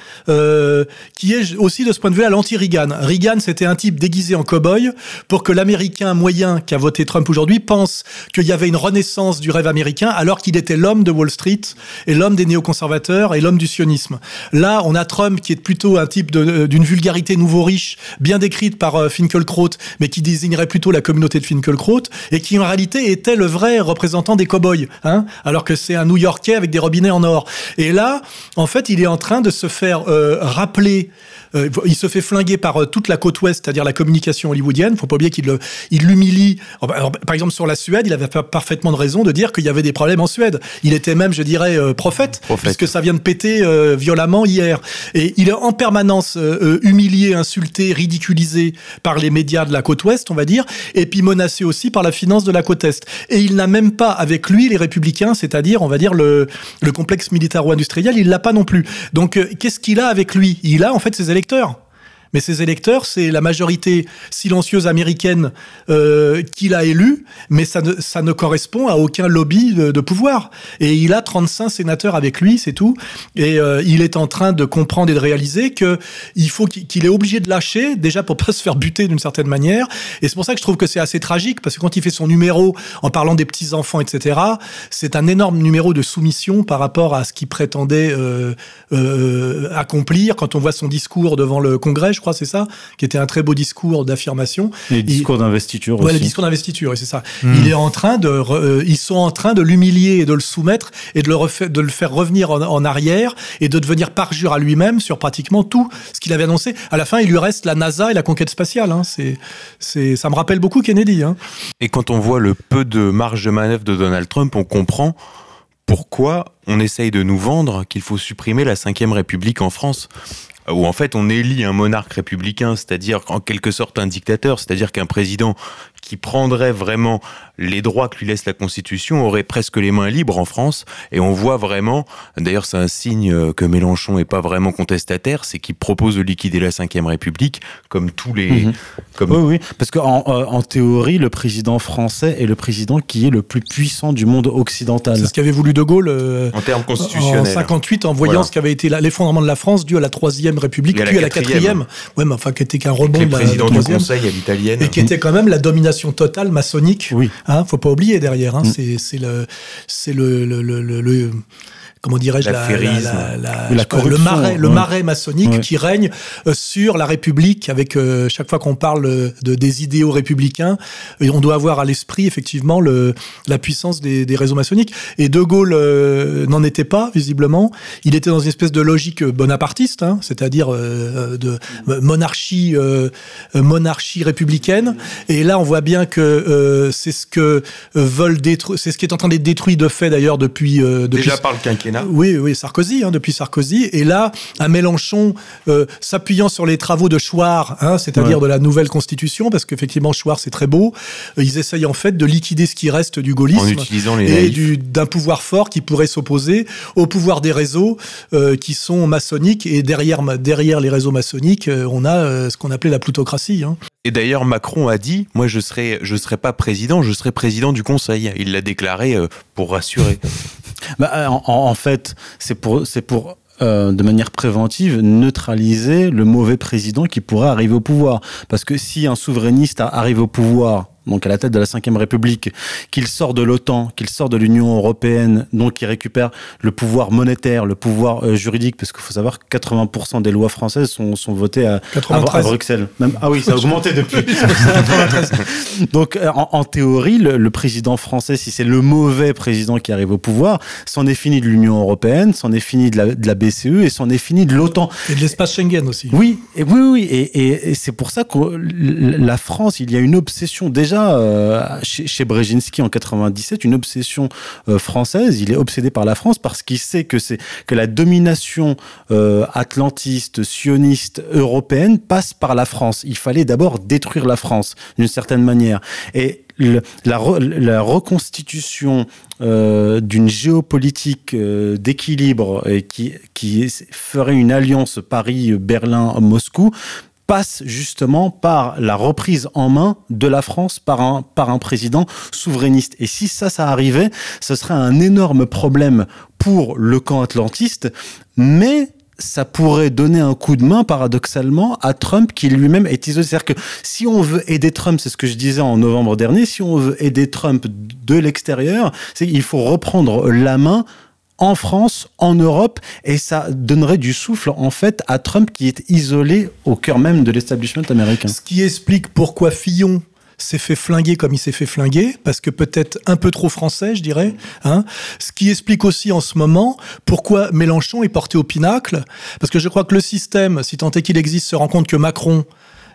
Speaker 2: qui est aussi de ce point de vue à l'anti-Reagan. Reagan, c'était un type déguisé en cow-boy pour que l'Américain moyen qui a voté Trump aujourd'hui pense qu'il y avait une renaissance du rêve américain alors qu'il était l'homme de Wall Street et l'homme des néoconservateurs et l'homme du sionisme. Là, on a Trump qui est plutôt un type d'une vulgarité nouveau riche, bien décrite par euh, Finkelkraut, mais qui désignerait plutôt la communauté de Finkelkraut et qui en réalité était le vrai représentant des cow-boys, hein, alors que c'est un New-Yorkais avec des robinets en or. Et là, en fait, il est en train de se faire euh, rappeler euh, il se fait flinguer par euh, toute la côte ouest, c'est-à-dire la communication hollywoodienne. Il faut pas oublier qu'il l'humilie. Par exemple, sur la Suède, il avait parfaitement de raison de dire qu'il y avait des problèmes en Suède. Il était même, je dirais, euh, prophète, puisque ça vient de péter violemment hier. Et il est en permanence humilié, insulté, ridiculisé par les médias de la côte ouest, on va dire, et puis menacé aussi par la finance de la côte est. Et il n'a même pas avec lui les républicains, c'est-à-dire, on va dire, le, le complexe militaro-industriel, il l'a pas non plus. Donc, qu'est-ce qu'il a avec lui? Il a en fait ses électeurs lecteurs. Mais ces électeurs, c'est la majorité silencieuse américaine euh, qu'il a élue, mais ça ne, ne correspond à aucun lobby de, pouvoir. Et il a 35 sénateurs avec lui, c'est tout. Et euh, il est en train de comprendre et de réaliser que il faut qu'il est obligé de lâcher, déjà pour pas [laughs] se faire buter d'une certaine manière. Et c'est pour ça que je trouve que c'est assez tragique, parce que quand il fait son numéro en parlant des petits-enfants, etc., c'est un énorme numéro de soumission par rapport à ce qu'il prétendait euh accomplir. Quand on voit son discours devant le Congrès, je crois, c'est ça, qui était un très beau discours d'affirmation.
Speaker 3: Et le discours d'investiture
Speaker 2: aussi. le discours d'investiture, c'est ça. Hmm. Il est en train de, euh, ils sont en train de l'humilier et de le soumettre et de le, de le faire revenir en, arrière et de devenir parjure à lui-même sur pratiquement tout ce qu'il avait annoncé. À la fin, il lui reste la NASA et la conquête spatiale. Hein. C'est, c'est, ça me rappelle beaucoup Kennedy. Hein.
Speaker 4: Et quand on voit le peu de marge de manœuvre de Donald Trump, on comprend pourquoi on essaye de nous vendre qu'il faut supprimer la Ve République en France où en fait on élit un monarque républicain, c'est-à-dire en quelque sorte un dictateur, c'est-à-dire qu'un président qui prendrait vraiment les droits que lui laisse la Constitution aurait presque les mains libres en France. Et on voit vraiment, d'ailleurs c'est un signe que Mélenchon est pas vraiment contestataire, c'est qu'il propose de liquider la Ve République comme tous les... Mhm.
Speaker 3: Comme... Oui, oui, parce qu'en euh, en théorie, le président français est le président qui est le plus puissant du monde occidental.
Speaker 2: C'est ce qu'avait voulu De Gaulle euh,
Speaker 4: en termes constitutionnels. En
Speaker 2: 58, en voyant ce qu'avait été l'effondrement de la France dû à la Troisième République, puis à la Quatrième. Ouais, mais enfin, qui était qu'un rebond
Speaker 4: de la, président du Conseil à l'italienne.
Speaker 2: Et qui était quand même la domination totale maçonnique. Oui. Hein, faut pas oublier derrière. Hein, mm. C'est le, c'est le, le, le, le comment dirais-je,
Speaker 4: la,
Speaker 2: la, le marais, le marais maçonnique qui règne euh, sur la République. Avec euh, chaque fois qu'on parle de des idéaux républicains, et on doit avoir à l'esprit effectivement le, la puissance des, des réseaux maçonniques. Et De Gaulle euh, n'en était pas visiblement. Il était dans une espèce de logique bonapartiste, hein, c'est-à-dire de monarchie, monarchie républicaine. Et là, on voit bien que c'est ce que veulent détruire, c'est ce qui est en train d'être détruit de fait d'ailleurs depuis, depuis
Speaker 4: déjà par le quinquennat
Speaker 2: oui, oui, Sarkozy, hein, depuis Sarkozy. Et là, à Mélenchon, euh, s'appuyant sur les travaux de Chouard, hein, c'est-à-dire de la nouvelle constitution, parce qu'effectivement, Chouard, c'est très beau, euh, ils essayent en fait de liquider ce qui reste du gaullisme.
Speaker 4: et
Speaker 2: d'un pouvoir fort qui pourrait s'opposer au pouvoir des réseaux euh, qui sont maçonniques. Et derrière, derrière les réseaux maçonniques, on a ce qu'on appelait la plutocratie. Hein.
Speaker 4: Et d'ailleurs, Macron a dit, moi, je serai, je serai pas président, je serai président du Conseil. Il l'a déclaré pour rassurer.
Speaker 3: Bah, en, fait, c'est pour, c'est pour euh, de manière préventive, neutraliser le mauvais président qui pourrait arriver au pouvoir. Parce que si un souverainiste arrive au pouvoir donc à la tête de la Ve République, qu'il sort de l'OTAN, qu'il sort de l'Union européenne, donc qu'il récupère le pouvoir monétaire, le pouvoir euh, juridique, parce qu'il faut savoir que 80% des lois françaises sont, sont votées à, à, Bruxelles. Même, ah oui, ça a augmenté depuis. [laughs] [laughs] donc euh, en, en théorie, le, le, président français, si c'est le mauvais président qui arrive au pouvoir, c'en est fini de l'Union européenne, c'en est fini de la, de la BCE et c'en est fini de l'OTAN.
Speaker 2: Et de l'espace Schengen aussi.
Speaker 3: Oui, et oui, oui, et, et, et c'est pour ça que la France, il y a une obsession déjà euh, chez, chez Brzezinski en 97 une obsession euh, française. Il est obsédé par la France parce qu'il sait que la domination euh, atlantiste, sioniste, européenne passe par la France. Il fallait d'abord détruire la France d'une certaine manière. Et la, reconstitution d'une géopolitique d'équilibre qui ferait une alliance Paris-Berlin-Moscou passe justement par la reprise en main de la France par un, par un président souverainiste. Et si ça, ça arrivait, ce serait un énorme problème pour le camp atlantiste, mais ça pourrait donner un coup de main, paradoxalement, à Trump qui lui-même est isolé. C'est-à-dire que si on veut aider Trump, c'est ce que je disais en novembre dernier, si on veut aider Trump de l'extérieur, c'est il faut reprendre la main en France, en Europe, et ça donnerait du souffle en fait à Trump qui est isolé au cœur même de l'establishment américain.
Speaker 2: Ce qui explique pourquoi Fillon s'est fait flinguer comme il s'est fait flinguer, parce que peut-être un peu trop français, je dirais. Hein. Ce qui explique aussi en ce moment pourquoi Mélenchon est porté au pinacle, parce que je crois que le système, si tant est qu'il existe, se rend compte que Macron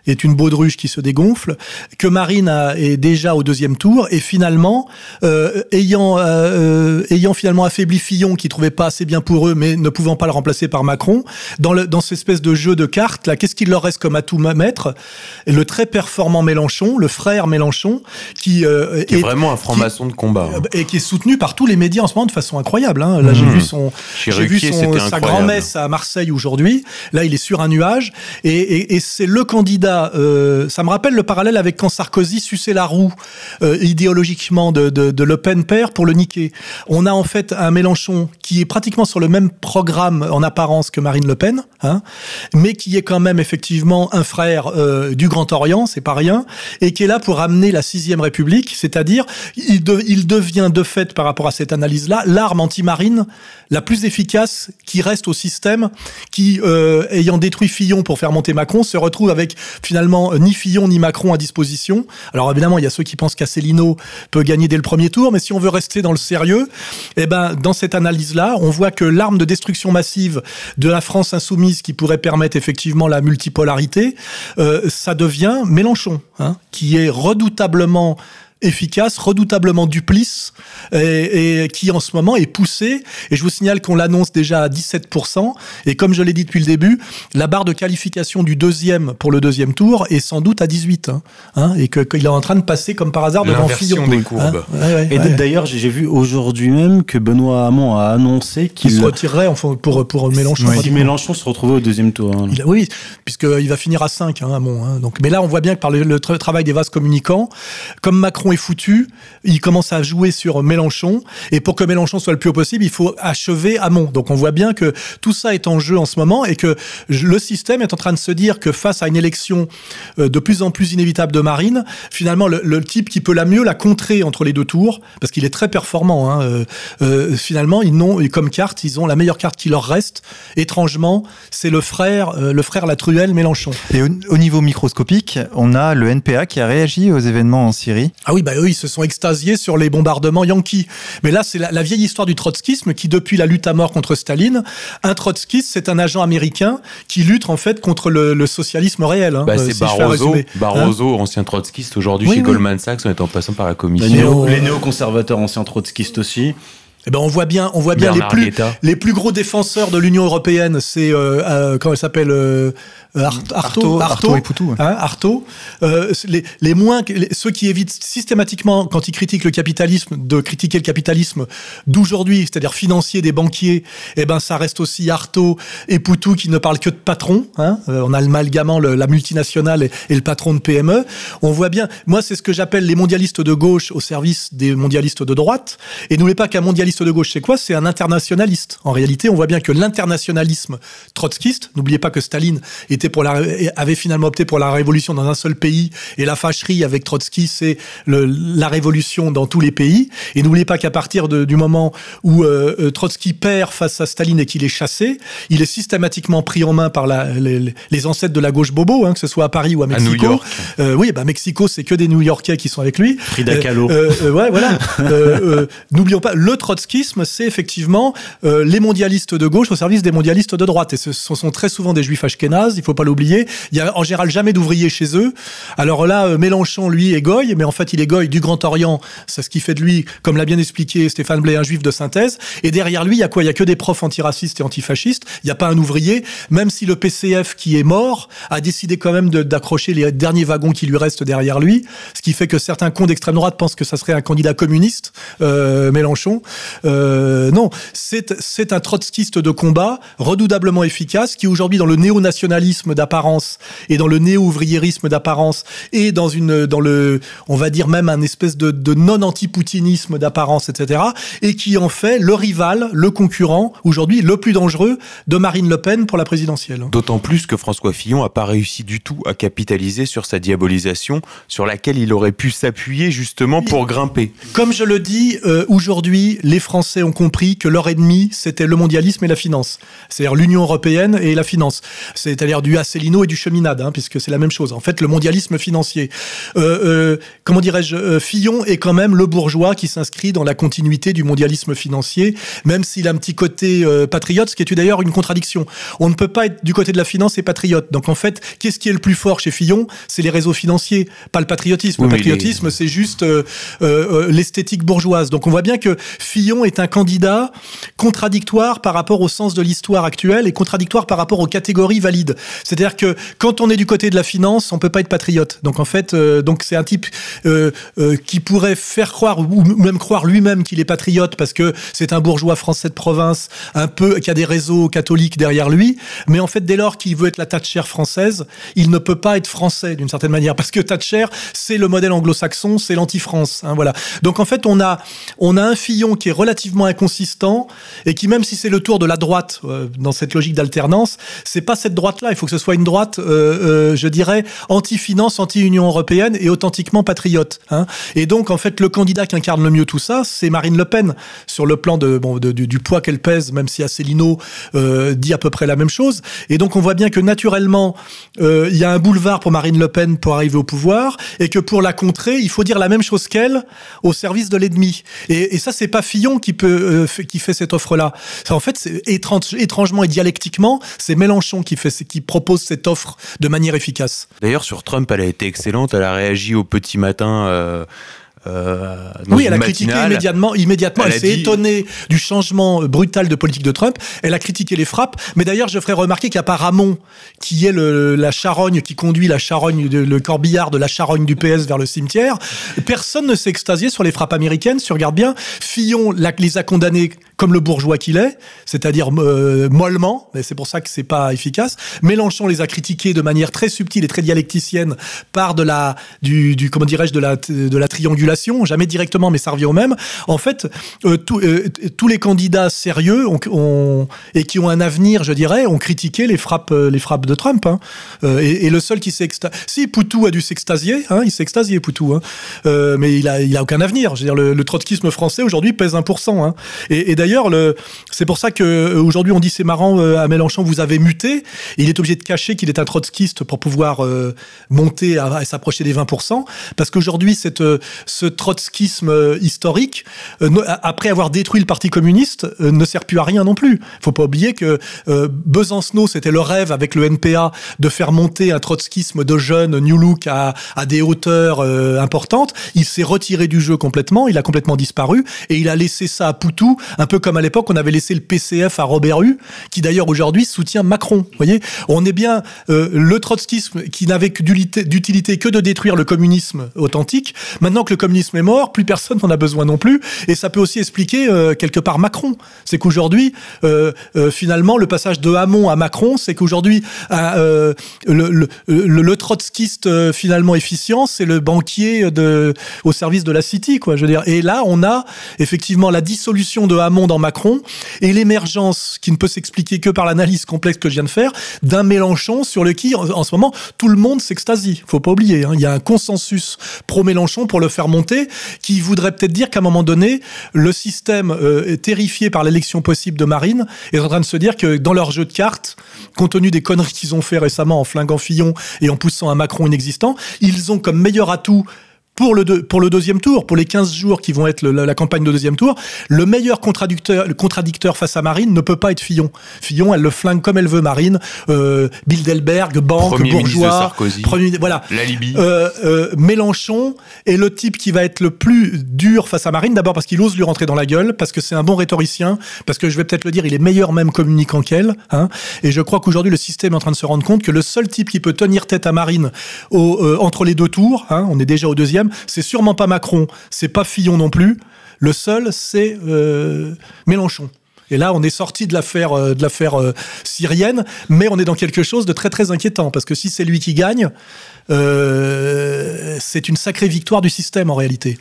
Speaker 2: est une baudruche qui se dégonfle, que Marine a, est déjà au deuxième tour, et finalement, euh, ayant, euh, euh, ayant finalement affaibli Fillon, qui trouvait pas assez bien pour eux, mais ne pouvant pas le remplacer par Macron, dans, le, dans cette espèce de jeu de cartes, là, qu'est-ce qu'il leur reste comme atout maître? Le très performant Mélenchon, le frère Mélenchon, qui,
Speaker 4: euh, qui est, vraiment un franc-maçon de combat. Hein.
Speaker 2: Et qui est soutenu par tous les médias en ce moment de façon incroyable. Hein. Là, j'ai mmh. vu, son, j'ai vu son, sa grand-messe à Marseille aujourd'hui. Là, il est sur un nuage. Et, et, et c'est le candidat euh, ça me rappelle le parallèle avec quand Sarkozy suçait la roue euh, idéologiquement de, Le Pen père pour le niquer. On a en fait un Mélenchon qui est pratiquement sur le même programme en apparence que Marine Le Pen, hein, mais qui est quand même effectivement un frère euh, du Grand Orient, c'est pas rien, et qui est là pour amener la sixième République, c'est-à-dire il, il devient de fait par rapport à cette analyse-là l'arme anti-marine la plus efficace qui reste au système, qui ayant détruit Fillon pour faire monter Macron se retrouve avec finalement ni Fillon ni Macron à disposition. Alors évidemment, il y a ceux qui pensent qu'Asselineau peut gagner dès le premier tour, mais si on veut rester dans le sérieux, eh ben dans cette analyse-là, on voit que l'arme de destruction massive de la France insoumise qui pourrait permettre effectivement la multipolarité, euh, ça devient Mélenchon, hein, qui est redoutablement efficace, redoutablement duplice, et, qui en ce moment est poussé. Et je vous signale qu'on l'annonce déjà à 17%. Et comme je l'ai dit depuis le début, la barre de qualification du deuxième pour le deuxième tour est sans doute à 18. Hein, hein, et qu'il est en train de passer comme par hasard devant Fillon.
Speaker 4: des courbes.
Speaker 3: Hein, et d'ailleurs, j'ai vu aujourd'hui même que Benoît Hamon a annoncé qu'il
Speaker 2: se retirerait enfin, pour, pour Mélenchon.
Speaker 3: Si Mélenchon se retrouvait au deuxième tour.
Speaker 2: Hein. oui, puisqu'il va finir à 5, hein, Hamon. donc, mais là, on voit bien que par le, le travail des vases communicants, comme Macron est foutu, il commence à jouer sur Mélenchon. Et pour que Mélenchon soit le plus haut possible, il faut achever Hamon. Donc on voit bien que tout ça est en jeu en ce moment et que le système est en train de se dire que face à une élection euh, de plus en plus inévitable de Marine, finalement le, type qui peut la mieux la contrer entre les deux tours, parce qu'il est très performant, hein, euh, euh, finalement ils n'ont comme carte, ils ont la meilleure carte qui leur reste. Étrangement, c'est le frère, le frère La Truelle Mélenchon.
Speaker 1: Et au, niveau microscopique, on a le NPA qui a réagi aux événements en Syrie.
Speaker 2: Ah oui, bah eux, ils se sont extasiés sur les bombardements yankees. Mais là, c'est la, vieille histoire du trotskisme qui, depuis la lutte à mort contre Staline, un trotskiste, c'est un agent américain qui lutte en fait contre le, socialisme réel. Hein,
Speaker 4: bah, euh, c'est Barroso, Barroso hein ancien trotskiste, aujourd'hui chez Goldman Sachs, en passant par la commission.
Speaker 3: Les, néoconservateurs, anciens trotskistes aussi.
Speaker 2: Eh ben on voit bien, on voit bien les plus, les plus gros défenseurs de l'Union européenne, c'est euh, euh, comment elle s'appelle euh, Arto,
Speaker 1: Arto, et Poutou.
Speaker 2: Hein, Arto. Euh, les, les, moins, ceux qui évitent systématiquement, quand ils critiquent le capitalisme, de critiquer le capitalisme d'aujourd'hui, c'est-à-dire financier des banquiers, eh ben ça reste aussi Arto et Poutou qui ne parlent que de patron. Hein, euh, on a l'amalgamant la multinationale et, le patron de PME. On voit bien. Moi, c'est ce que j'appelle les mondialistes de gauche au service des mondialistes de droite. Et n'oubliez pas qu'un mondialiste de gauche, c'est quoi? C'est un internationaliste. En réalité, on voit bien que l'internationalisme trotskiste. N'oubliez pas que Staline était pour la, avait finalement opté pour la révolution dans un seul pays. Et la fâcherie avec Trotsky, c'est la révolution dans tous les pays. Et n'oubliez pas qu'à partir du moment où euh, euh, Trotsky perd face à Staline et qu'il est chassé, il est systématiquement pris en main par la, les, ancêtres de la gauche bobo, hein, que ce soit à Paris ou à Mexico.
Speaker 4: New York.
Speaker 2: Euh, oui, bah Mexico, c'est que des New-Yorkais qui sont avec lui.
Speaker 3: Frida Kahlo.
Speaker 2: ouais, voilà. [laughs] N'oublions pas, le trotskisme, c'est effectivement les mondialistes de gauche au service des mondialistes de droite. Et ce, sont très souvent des juifs ashkénazes. Il faut pas l'oublier. Il y a en général jamais d'ouvriers chez eux. Alors là, euh, Mélenchon, lui, est goy, mais en fait, il est goy du Grand Orient. C'est ce qui fait de lui, comme l'a bien expliqué Stéphane Blais, un juif de synthèse. Et derrière lui, il y a quoi? Il y a que des profs antiracistes et antifascistes. Il n'y a pas un ouvrier, même si le PCF qui est mort a décidé quand même d'accrocher les derniers wagons qui lui restent derrière lui. Ce qui fait que certains cons d'extrême droite pensent que ça serait un candidat communiste, euh, Mélenchon. Euh, non, c'est un trotskiste de combat redoutablement efficace qui aujourd'hui dans le néo-nationalisme d'apparence et dans le néo-ouvriérisme d'apparence et dans une dans le on va dire même un espèce de, de non-anti-poutinisme d'apparence, etc. et qui en fait le rival, le concurrent aujourd'hui le plus dangereux de Marine Le Pen pour la présidentielle.
Speaker 4: D'autant plus que François Fillon n'a pas réussi du tout à capitaliser sur sa diabolisation, sur laquelle il aurait pu s'appuyer justement pour grimper.
Speaker 2: Comme je le dis, euh, aujourd'hui, les Français ont compris que leur ennemi, c'était le mondialisme et la finance. C'est-à-dire l'Union européenne et la finance. C'est-à-dire du Asselineau et du cheminade, hein, puisque c'est la même chose. En fait, le mondialisme financier. Euh, euh, comment dirais-je Fillon est quand même le bourgeois qui s'inscrit dans la continuité du mondialisme financier, même s'il a un petit côté patriote, ce qui est d'ailleurs une contradiction. On ne peut pas être du côté de la finance et patriote. Donc en fait, qu'est-ce qui est le plus fort chez Fillon? C'est les réseaux financiers, pas le patriotisme. le patriotisme, c'est juste euh, euh, l'esthétique bourgeoise. Donc on voit bien que Fillon est un candidat contradictoire par rapport au sens de l'histoire actuelle et contradictoire par rapport aux catégories valides. C'est-à-dire que quand on est du côté de la finance, on peut pas être patriote. Donc en fait, euh, donc c'est un type qui pourrait faire croire ou même croire lui-même qu'il est patriote parce que c'est un bourgeois français de province, un peu qui a des réseaux catholiques derrière lui. Mais en fait, dès lors qu'il veut être la Thatcher française, il ne peut pas être français d'une certaine manière parce que Thatcher, c'est le modèle anglo-saxon, c'est l'anti-France. Hein, voilà. Donc en fait, on a, on a un Fillon qui est relativement inconsistant et qui, même si c'est le tour de la droite euh, dans cette logique d'alternance, c'est pas cette droite-là. Il faut que ce soit une droite, euh, euh, je dirais, anti-finance, anti-Union européenne et authentiquement patriote. Hein. Et donc, en fait, le candidat qui incarne le mieux tout ça, c'est Marine Le Pen sur le plan de, bon, du, poids qu'elle pèse, même si Asselineau dit à peu près la même chose. Et donc, on voit bien que naturellement, il y a un boulevard pour Marine Le Pen pour arriver au pouvoir et que pour la contrer, il faut dire la même chose qu'elle au service de l'ennemi. Et, et, ça, c'est pas Qui peut euh, qui fait cette offre-là. En fait, étrange, étrangement et dialectiquement, c'est Mélenchon qui fait qui propose cette offre de manière efficace.
Speaker 4: D'ailleurs, sur Trump, elle a été excellente. Elle a réagi au petit matin. Euh
Speaker 2: euh, oui, elle a critiqué immédiatement. Immédiatement, elle, s'est étonnée du changement brutal de politique de Trump. Elle a critiqué les frappes. Mais d'ailleurs, je ferai remarquer qu'il n'y a pas Ramon, qui est le, la charogne qui conduit la charogne, le corbillard de la charogne du PS vers le cimetière. Personne ne s'est extasié sur les frappes américaines. Si on regarde bien, Fillon les a condamnées comme le bourgeois qu'il est, c'est-à-dire euh, mollement, mais c'est pour ça que c'est pas efficace. Mélenchon les a critiqués de manière très subtile et très dialecticienne par de la, du, du comment dirais-je, de la, de la triangulation, jamais directement, mais ça revient au même. En fait, euh, euh, tous les candidats sérieux ont, et qui ont un avenir, je dirais, ont critiqué les frappes, les frappes de Trump. Hein. Et, et, le seul qui s'est si Poutou a dû s'extasier, hein, il s'est extasié Poutou, hein. mais il a, il a aucun avenir. Je veux dire, le, le trotskisme français aujourd'hui pèse 1%. Hein. Et, et d'ailleurs, c'est pour ça que euh, on dit c'est marrant euh, à Mélenchon vous avez muté. il est obligé de cacher qu'il est un trotskiste pour pouvoir euh, monter et s'approcher des 20%. Parce qu'aujourd'hui ce trotskisme historique, après avoir détruit le Parti communiste, ne sert plus à rien non plus. Faut pas oublier que Besancenot c'était le rêve avec le NPA de faire monter un trotskisme de jeunes New Look à, à des hauteurs importantes. Il s'est retiré du jeu complètement, il a complètement disparu et il a laissé ça à Poutou un peu comme à l'époque on avait laissé le PCF à Robert Hue, qui d'ailleurs aujourd'hui soutient Macron. Vous voyez, on est bien euh, le trotskisme qui n'avait d'utilité que de détruire le communisme authentique. Maintenant que le communisme est mort, plus personne n'en a besoin non plus. Et ça peut aussi expliquer euh, quelque part Macron. C'est qu'aujourd'hui, euh, finalement, le passage de Hamon à Macron, c'est qu'aujourd'hui, le, le, trotskiste finalement efficient, c'est le banquier au service de la City. Je veux dire. Et là, on a effectivement la dissolution de Hamon dans Macron et l'émergence, qui ne peut s'expliquer que par l'analyse complexe que je viens de faire, d'un Mélenchon sur le qui, en, ce moment, tout le monde s'extasie. Faut pas oublier, hein. il y a un consensus pro-Mélenchon pour le faire monter, qui voudrait peut-être dire qu'à un moment donné, le système euh, terrifié par l'élection possible de Marine est en train de se dire que dans leur jeu de cartes, compte tenu des conneries qu'ils ont fait récemment en flinguant Fillon et en poussant un Macron inexistant, ils ont comme meilleur atout pour le, pour le deuxième tour, pour les 15 jours qui vont être la, campagne de deuxième tour, le meilleur contradicteur, le contradicteur face à Marine ne peut pas être Fillon. Fillon, elle le flingue comme elle veut, Marine. Euh, Bilderberg, banque, bourgeois,
Speaker 4: premier, voilà. La Libye.
Speaker 2: Euh, euh, Mélenchon est le type qui va être le plus dur face à Marine. D'abord parce qu'il ose lui rentrer dans la gueule, parce que c'est un bon rhétoricien, parce que je vais peut-être le dire, il est meilleur même communicant qu'elle. Hein, et je crois qu'aujourd'hui le système est en train de se rendre compte que le seul type qui peut tenir tête à Marine au, euh, entre les deux tours, hein, on est déjà au deuxième C'est sûrement pas Macron, c'est pas Fillon non plus. Le seul, c'est euh, Mélenchon. Et là, on est sorti de l'affaire euh, de l'affaire euh, syrienne, mais on est dans quelque chose de très très inquiétant parce que si c'est lui qui gagne, c'est une sacrée victoire du système en réalité.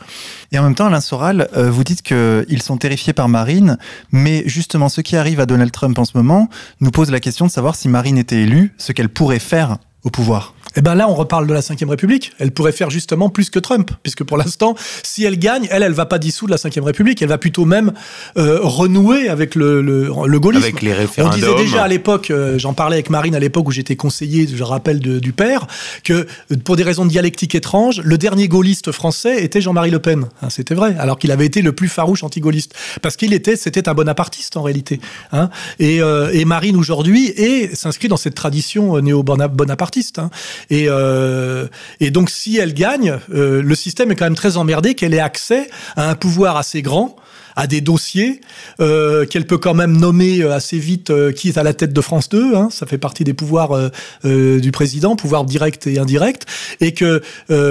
Speaker 1: Et en même temps, Alain Soral, vous dites qu'ils sont terrifiés par Marine, mais justement, ce qui arrive à Donald Trump en ce moment nous pose la question de savoir si Marine était élue, ce qu'elle pourrait faire au pouvoir.
Speaker 2: Eh ben là, on reparle de la Ve République. Elle pourrait faire justement plus que Trump, puisque pour l'instant, si elle gagne, elle, elle va pas dissoudre la Ve République. Elle va plutôt même euh, renouer avec le, le, le gaullisme.
Speaker 4: Avec les référendums.
Speaker 2: On disait déjà à l'époque, euh, j'en parlais avec Marine à l'époque où j'étais conseiller, je rappelle, de, du père, que euh, pour des raisons de dialectique étranges, le dernier gaulliste français était Jean-Marie Le Pen. Hein, c'était vrai, alors qu'il avait été le plus farouche anti-gaulliste. Parce qu'il était, c'était un bonapartiste en réalité. Hein. Et, euh, et, Marine aujourd'hui s'inscrit dans cette tradition néo-bonapartiste. Hein. Et euh, et donc, si elle gagne, euh, le système est quand même très emmerdé qu'elle ait accès à un pouvoir assez grand à des dossiers euh, qu'elle peut quand même nommer euh, assez vite euh, qui est à la tête de France 2. Hein, ça fait partie des pouvoirs du président, pouvoir direct et indirect, et que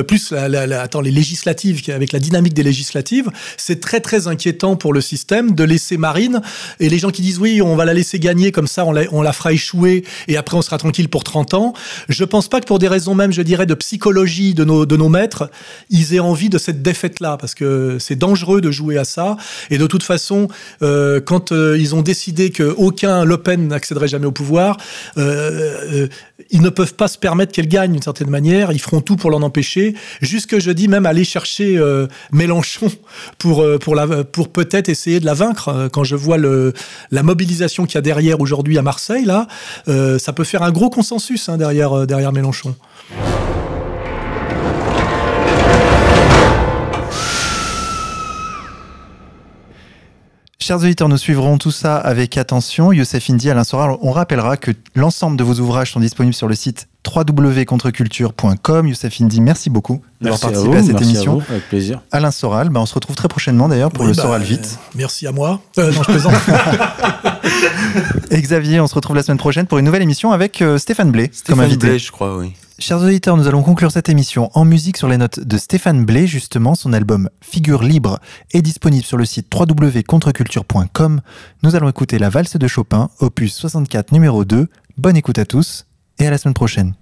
Speaker 2: plus la, attends, les législatives, avec la dynamique des législatives, c'est très très inquiétant pour le système de laisser Marine et les gens qui disent oui, on va la laisser gagner comme ça, on la, on la fera échouer et après on sera tranquille pour 30 ans. Je pense pas que pour des raisons même, je dirais, de psychologie de nos, de nos maîtres, ils aient envie de cette défaite-là parce que c'est dangereux de jouer à ça et de toute façon, euh, quand euh, ils ont décidé qu'aucun Le Pen n'accéderait jamais au pouvoir, euh, ils ne peuvent pas se permettre qu'elle gagne d'une certaine manière. Ils feront tout pour l'en empêcher. Jusque, je dis, même aller chercher Mélenchon pour, pour, pour peut-être essayer de la vaincre. Quand je vois le, la mobilisation qu'il y a derrière aujourd'hui à Marseille, là, ça peut faire un gros consensus hein, derrière, derrière Mélenchon.
Speaker 1: Chers auditeurs, nous suivrons tout ça avec attention. Youssef Indy, Alain Soral, on rappellera que l'ensemble de vos ouvrages sont disponibles sur le site www.contreculture.com. Youssef Indy, merci beaucoup d'avoir participé à, à, cette
Speaker 3: merci
Speaker 1: émission.
Speaker 3: À vous, avec plaisir.
Speaker 1: Alain Soral, bah, on se retrouve très prochainement d'ailleurs pour
Speaker 2: oui,
Speaker 1: le
Speaker 2: bah,
Speaker 1: Soral Vite.
Speaker 2: Euh, merci à moi. Euh, non, je plaisante. [laughs]
Speaker 1: Et Xavier, on se retrouve la semaine prochaine pour une nouvelle émission avec euh, Stéphane Blé
Speaker 4: Stéphane
Speaker 1: comme invité.
Speaker 4: Blé, je crois, oui.
Speaker 1: Chers auditeurs, nous allons conclure cette émission en musique sur les notes de Stéphane Blé. Justement, son album Figure libre est disponible sur le site www.contreculture.com. Nous allons écouter la valse de Chopin, opus 64 numéro 2. Bonne écoute à tous et à la semaine prochaine.